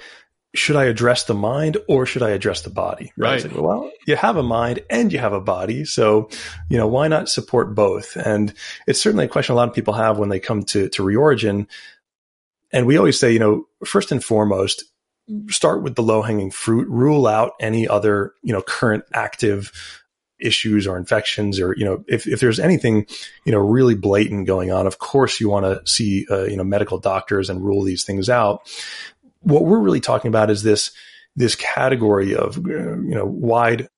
should I address the mind or should I address the body? Right. Like, well, you have a mind and you have a body, so you know why not support both? And it's certainly a question a lot of people have when they come to to Reorigin and we always say, you know, first and foremost, start with the low hanging fruit, rule out any other, you know, current active issues or infections or, you know, if, if there's anything, you know, really blatant going on, of course you want to see, uh, you know, medical doctors and rule these things out. What we're really talking about is this, this category of, you know, wide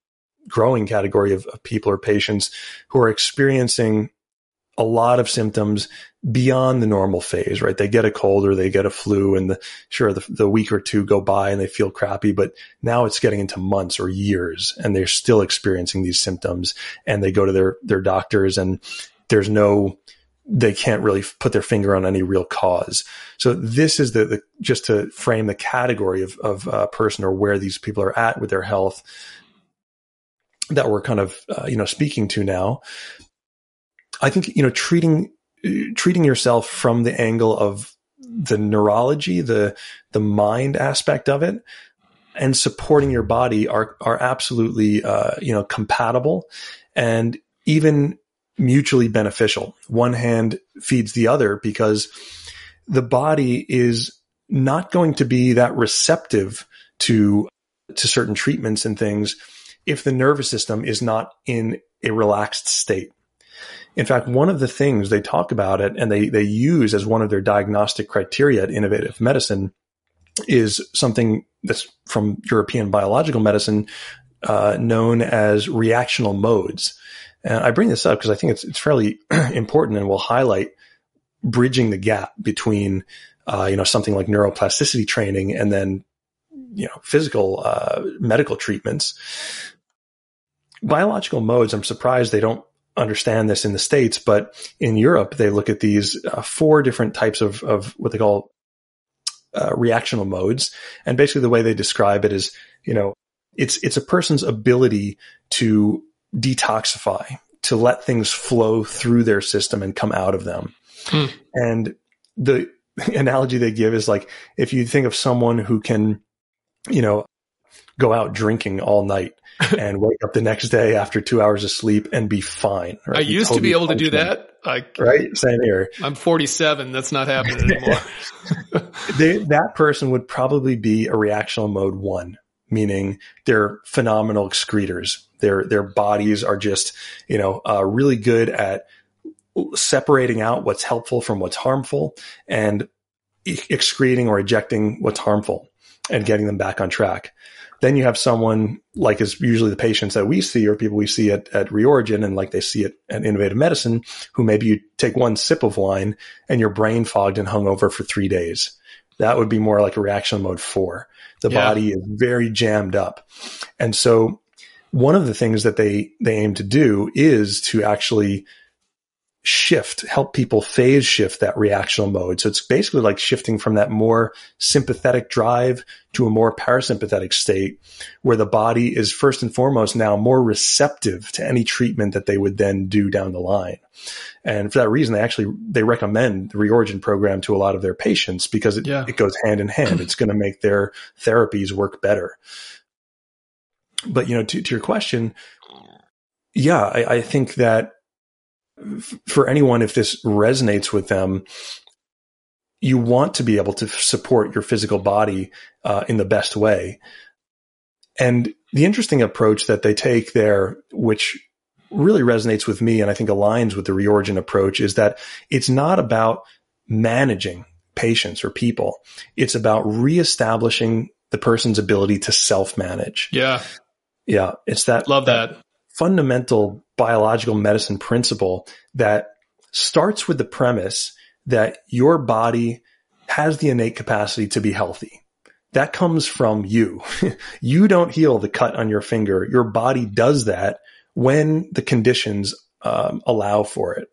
growing category of, of people or patients who are experiencing a lot of symptoms beyond the normal phase, right? They get a cold or they get a flu and the, sure, the, the week or two go by and they feel crappy, but now it's getting into months or years and they're still experiencing these symptoms and they go to their, their doctors and there's no, they can't really put their finger on any real cause. So this is the, the just to frame the category of, of a person or where these people are at with their health that we're kind of, uh, you know, speaking to now. I think, you know, treating, treating yourself from the angle of the neurology, the, the mind aspect of it and supporting your body are, are absolutely, uh, you know, compatible and even mutually beneficial. One hand feeds the other because the body is not going to be that receptive to, to certain treatments and things if the nervous system is not in a relaxed state. In fact, one of the things they talk about it and they, they use as one of their diagnostic criteria at innovative medicine is something that's from European biological medicine uh, known as reactional modes. And I bring this up because I think it's, it's fairly <clears throat> important and will highlight bridging the gap between, uh, you know, something like neuroplasticity training and then, you know, physical, uh, medical treatments. Biological modes, I'm surprised they don't understand this in the States, but in Europe, they look at these uh, four different types of, of what they call uh, reactional modes. And basically the way they describe it is, you know, it's, it's a person's ability to detoxify, to let things flow through their system and come out of them. Hmm. And the <laughs> analogy they give is like, if you think of someone who can, you know, go out drinking all night <laughs> and wake up the next day after two hours of sleep and be fine. Right? I used totally to be able to do that. I, right. Same here. I'm 47. That's not happening anymore. <laughs> they, that person would probably be a reactional mode one, meaning they're phenomenal excretors. Their, their bodies are just, you know, uh, really good at separating out what's helpful from what's harmful and excreting or ejecting what's harmful and getting them back on track. Then you have someone like is usually the patients that we see or people we see at, at Reorigin and like they see it at Innovative Medicine, who maybe you take one sip of wine and your brain fogged and hung over for three days. That would be more like a reaction mode four. The yeah. body is very jammed up. And so one of the things that they, they aim to do is to actually shift, help people phase shift that reactional mode. So it's basically like shifting from that more sympathetic drive to a more parasympathetic state where the body is first and foremost now more receptive to any treatment that they would then do down the line. And for that reason, they actually, they recommend the Reorigin program to a lot of their patients because it, yeah. it goes hand in hand. it's going to make their therapies work better. But, you know, to, to your question, yeah, I, I think that for anyone, if this resonates with them, you want to be able to support your physical body uh, in the best way. And the interesting approach that they take there, which really resonates with me and I think aligns with the reorigin approach, is that it's not about managing patients or people. It's about reestablishing the person's ability to self manage. Yeah. Yeah. It's that. Love that. Fundamental biological medicine principle that starts with the premise that your body has the innate capacity to be healthy. That comes from you. <laughs> you don't heal the cut on your finger. Your body does that when the conditions um, allow for it.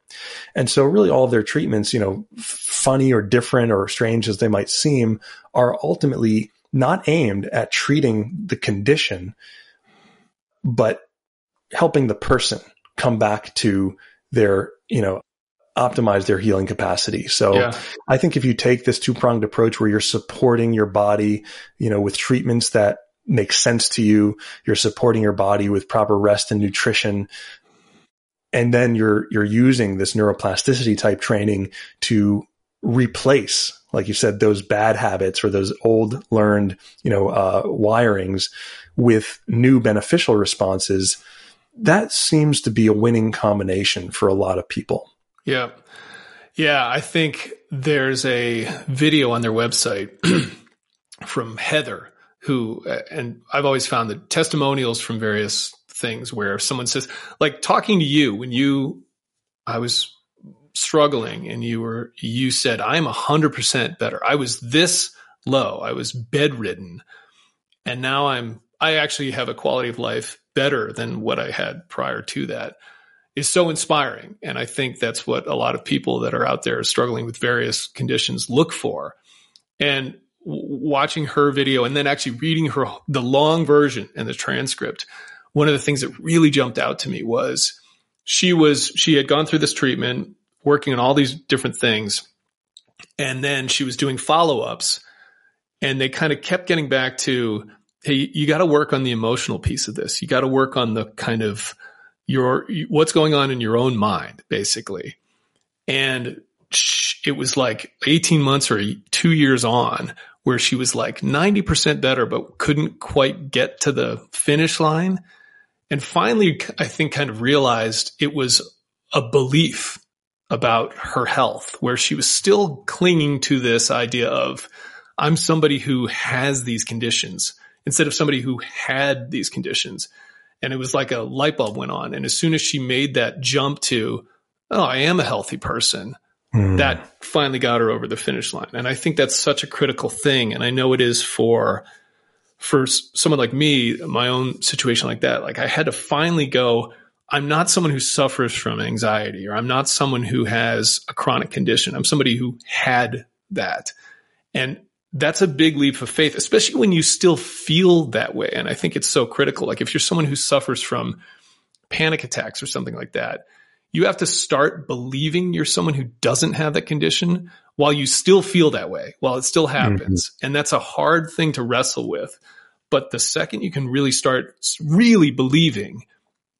And so really all of their treatments, you know, funny or different or strange as they might seem, are ultimately not aimed at treating the condition, but helping the person come back to their, you know, optimize their healing capacity. So yeah. I think if you take this two pronged approach where you're supporting your body, you know, with treatments that make sense to you, you're supporting your body with proper rest and nutrition, and then you're, you're using this neuroplasticity type training to replace, like you said, those bad habits or those old learned, you know, uh, wirings with new beneficial responses that seems to be a winning combination for a lot of people. Yeah. Yeah. I think there's a video on their website <clears throat> from Heather, who, uh, and I've always found the testimonials from various things where someone says, like talking to you when you, I was struggling and you were, you said, I'm a hundred percent better. I was this low. I was bedridden. And now I'm, I actually have a quality of life better than what I had prior to that is so inspiring. And I think that's what a lot of people that are out there struggling with various conditions look for. And watching her video and then actually reading her the long version and the transcript one of the things that really jumped out to me was she was she had gone through this treatment working on all these different things and then she was doing follow-ups and they kind of kept getting back to hey, you got to work on the emotional piece of this. You got to work on the kind of your what's going on in your own mind, basically. And it was like 18 months or two years on where she was like 90% better, but couldn't quite get to the finish line. And finally, I think kind of realized it was a belief about her health where she was still clinging to this idea of, I'm somebody who has these conditions instead of somebody who had these conditions. And it was like a light bulb went on. And as soon as she made that jump to, oh, I am a healthy person, mm. that finally got her over the finish line. And I think that's such a critical thing. And I know it is for, for someone like me, my own situation like that. Like I had to finally go, I'm not someone who suffers from anxiety or I'm not someone who has a chronic condition. I'm somebody who had that. And that's a big leap of faith, especially when you still feel that way. And I think it's so critical. Like if you're someone who suffers from panic attacks or something like that, you have to start believing you're someone who doesn't have that condition while you still feel that way, while it still happens. Mm-hmm. And that's a hard thing to wrestle with. But the second you can really start really believing,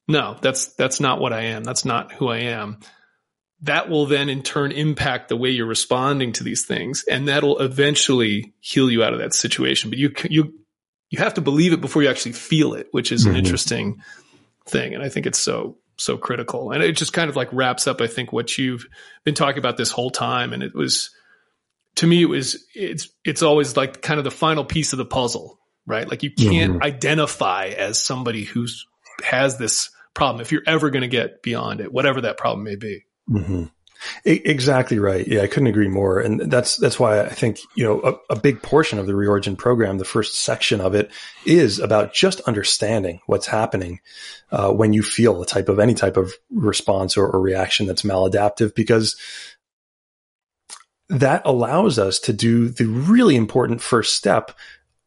no, that's, that's not what I am. That's not who I am that will then in turn impact the way you're responding to these things. And that'll eventually heal you out of that situation. But you you you have to believe it before you actually feel it which is an mm-hmm. interesting thing. And i think it's so so critical. And it just kind of like wraps up i think what you've been talking about this whole time. And it was to me it was it's it's always like kind of the final piece of the puzzle right? Like you can't mm-hmm. identify as somebody who's has this problem if you're ever going to get beyond it whatever that problem may be Mm-hmm. Exactly right. Yeah, I couldn't agree more. And that's that's why I think you know a, a, big portion of the reorigin program, the first section of it, is about just understanding what's happening uh, when you feel a type of any type of response or, or reaction that's maladaptive, because that allows us to do the really important first step,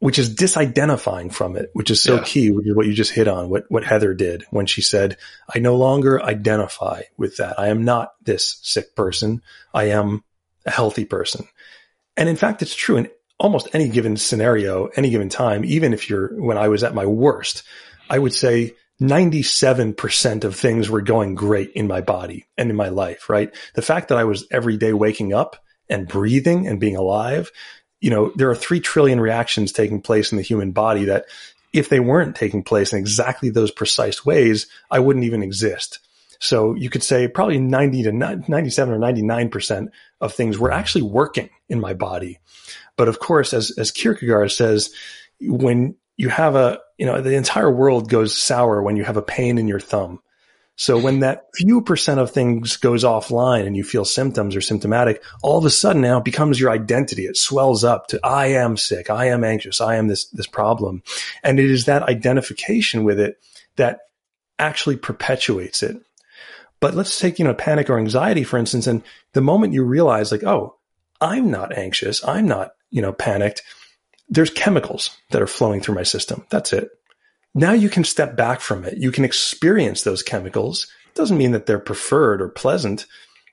which is disidentifying from it, which is so yeah. key, which is what you just hit on, what, what Heather did when she said, I no longer identify with that. I am not this sick person. I am a healthy person. And in fact, it's true in almost any given scenario, any given time, even if you're, when I was at my worst, I would say 97% of things were going great in my body and in my life, right? The fact that I was every day waking up and breathing and being alive you know, there are three trillion reactions taking place in the human body that if they weren't taking place in exactly those precise ways, I wouldn't even exist. So you could say probably 90 to 97 or 99% of things were actually working in my body. But of course, as, as Kierkegaard says, when you have a, you know, the entire world goes sour when you have a pain in your thumb. So when that few percent of things goes offline and you feel symptoms or symptomatic, all of a sudden now it becomes your identity. It swells up to I am sick, I am anxious, I am this this problem. And it is that identification with it that actually perpetuates it. But let's take, you know, panic or anxiety, for instance, and the moment you realize like, oh, I'm not anxious, I'm not, you know, panicked, there's chemicals that are flowing through my system. That's it. Now you can step back from it. You can experience those chemicals. It doesn't mean that they're preferred or pleasant.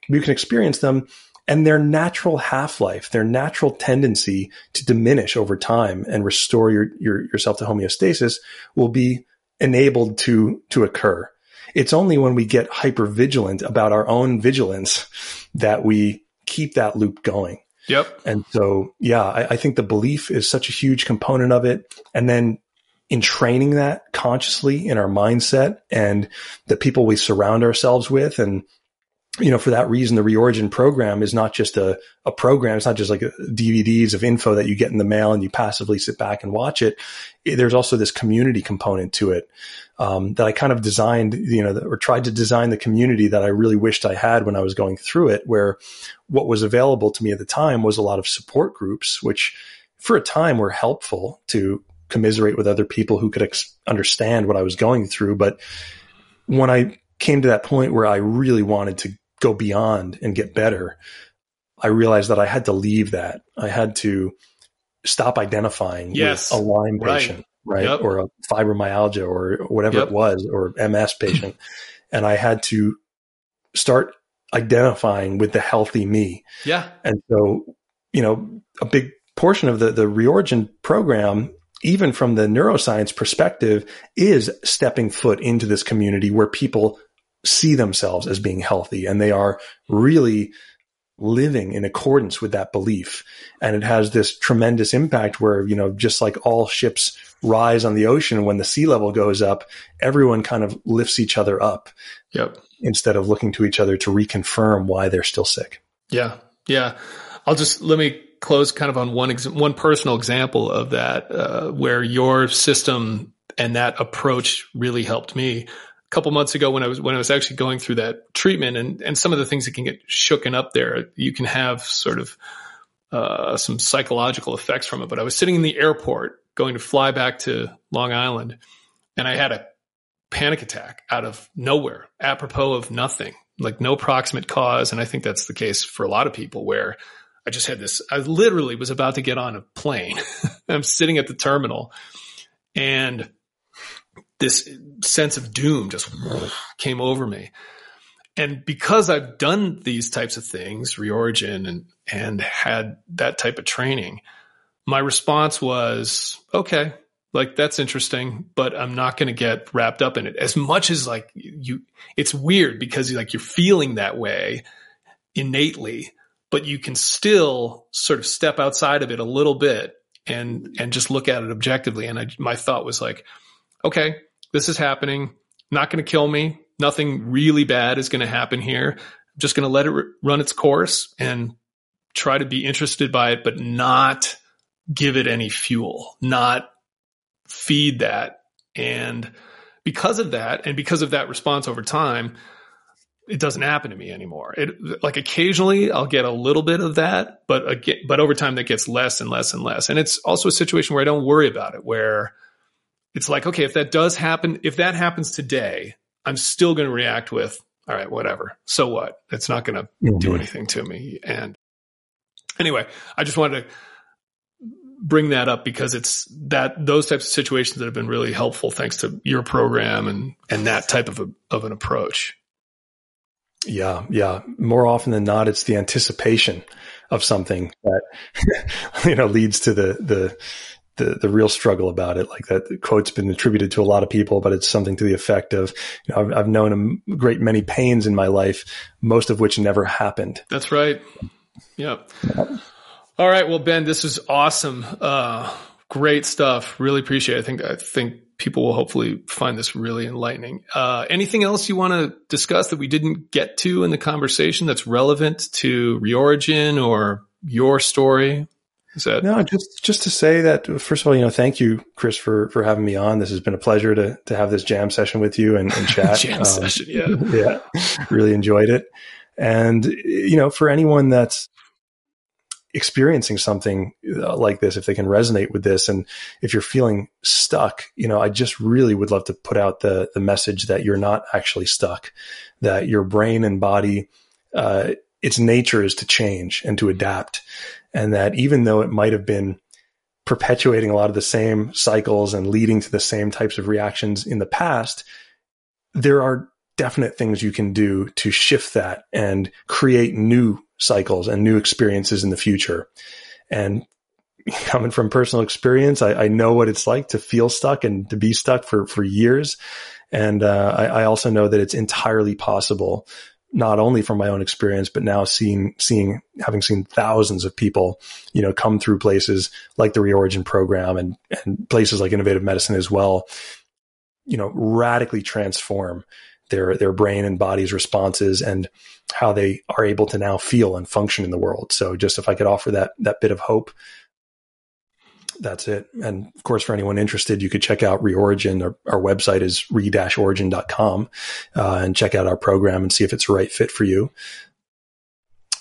You can experience them and their natural half-life, their natural tendency to diminish over time and restore your, your, yourself to homeostasis will be enabled to, to occur. It's only when we get hyper vigilant about our own vigilance that we keep that loop going. Yep. And so, yeah, I, I think the belief is such a huge component of it. And then in training that consciously in our mindset and the people we surround ourselves with. And, you know, for that reason, the Reorigin program is not just a, a program. It's not just like DVDs of info that you get in the mail and you passively sit back and watch it. There's also this community component to it. Um, that I kind of designed, you know, or tried to design the community that I really wished I had when I was going through it, where what was available to me at the time was a lot of support groups, which for a time were helpful to commiserate with other people who could ex- understand what I was going through. But when I came to that point where I really wanted to go beyond and get better, I realized that I had to leave that. I had to stop identifying yes. with a Lyme patient, right? right? Yep. Or a fibromyalgia or whatever yep. it was, or MS patient. <clears throat> and I had to start identifying with the healthy me. Yeah. And so, you know, a big portion of the, the reorigin program even from the neuroscience perspective, is stepping foot into this community where people see themselves as being healthy and they are really living in accordance with that belief. And it has this tremendous impact where, you know, just like all ships rise on the ocean when the sea level goes up, everyone kind of lifts each other up. Yep. Instead of looking to each other to reconfirm why they're still sick. Yeah. Yeah. I'll just let me close kind of on one ex- one personal example of that, uh, where your system and that approach really helped me. A couple months ago, when I was when I was actually going through that treatment, and and some of the things that can get shooken up there, you can have sort of uh, some psychological effects from it. But I was sitting in the airport going to fly back to Long Island, and I had a panic attack out of nowhere, apropos of nothing, like no proximate cause. And I think that's the case for a lot of people where I just had this, I literally was about to get on a plane. <laughs> I'm sitting at the terminal and this sense of doom just came over me. And because I've done these types of things, reorigin and, and had that type of training, my response was, okay, like that's interesting, but I'm not going to get wrapped up in it as much as like you, it's weird because like you're feeling that way innately but you can still sort of step outside of it a little bit and and just look at it objectively. And I, my thought was like, okay, this is happening. Not going to kill me. Nothing really bad is going to happen here. I'm just going to let it run its course and try to be interested by it, but not give it any fuel, not feed that. And because of that, and because of that response over time, it doesn't happen to me anymore. It like occasionally I'll get a little bit of that, but again, but over time that gets less and less and less. And it's also a situation where I don't worry about it, where it's like, okay, if that does happen, if that happens today, I'm still going to react with, all right, whatever. So what? It's not going to mm-hmm. do anything to me. And anyway, I just wanted to bring that up because it's that those types of situations that have been really helpful thanks to your program and and that type of a, of an approach. Yeah, yeah. More often than not, it's the anticipation of something that <laughs> you know leads to the the the, the real struggle about it. Like that quote's been attributed to a lot of people, but it's something to the effect of, you know, I've, I've known a great many pains in my life, most of which never happened. That's right. Yep. All right. Well, Ben, this is awesome. Uh, great stuff. Really appreciate it. I think, I think people will hopefully find this really enlightening. Uh, anything else you want to discuss that we didn't get to in the conversation that's relevant to Reorigin or your story? Is that no? Just just to say that first of all, you know, thank you, Chris, for for having me on. This has been a pleasure to to have this jam session with you and, and <laughs> chat. jam um, session, yeah, <laughs> yeah, really enjoyed it. And you know, for anyone that's experiencing something uh, like this, if they can resonate with this, and if you're feeling stuck, you know, I just really would love to put out the the message that you're not actually stuck, that your brain and body, uh, its nature is to change and to adapt, and that even though it might have been perpetuating a lot of the same cycles and leading to the same types of reactions in the past, there are definite things you can do to shift that and create new cycles and new experiences in the future. And <laughs> coming from personal experience, I, I know what it's like to feel stuck and to be stuck for, for years. And uh, I, I also know that it's entirely possible, not only from my own experience, but now seeing, seeing, having seen thousands of people, you know, come through places like the Reorigin program and, and places like innovative medicine as well, you know, radically transform their their brain and body's responses and how they are able to now feel and function in the world. So just if I could offer that that bit of hope, that's it. And of course, for anyone interested, you could check out Reorigin. Our, our website is re-origin.com uh, and check out our program and see if it's the right fit for you.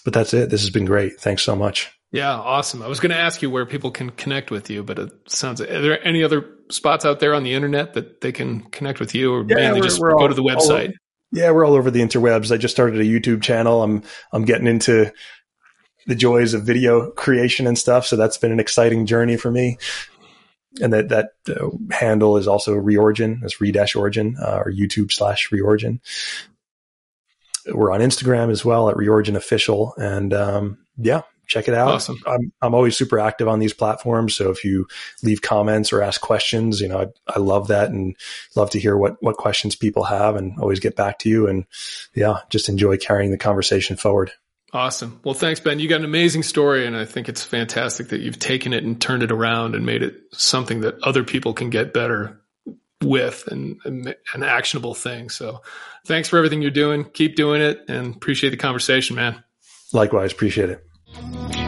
But that's it. This has been great. Thanks so much. Yeah, awesome. I was going to ask you where people can connect with you, but it sounds. Are there any other spots out there on the internet that they can connect with you, or yeah, mainly just go all, to the website? Yeah, we're all over the interwebs. I just started a YouTube channel. I'm I'm getting into the joys of video creation and stuff, so that's been an exciting journey for me. And that that uh, handle is also Reorigin. That's re dash origin uh, or YouTube slash Reorigin. We're on Instagram as well at Reorigin Official, and um, yeah, check it out. Awesome. I'm, I'm always super active on these platforms. So if you leave comments or ask questions, you know, I, I love that and love to hear what, what questions people have and always get back to you. And yeah, just enjoy carrying the conversation forward. Awesome. Well, thanks, Ben. You got an amazing story, and I think it's fantastic that you've taken it and turned it around and made it something that other people can get better with and, and an actionable thing. So thanks for everything you're doing. Keep doing it and appreciate the conversation, man. Likewise. Appreciate it. Thank you.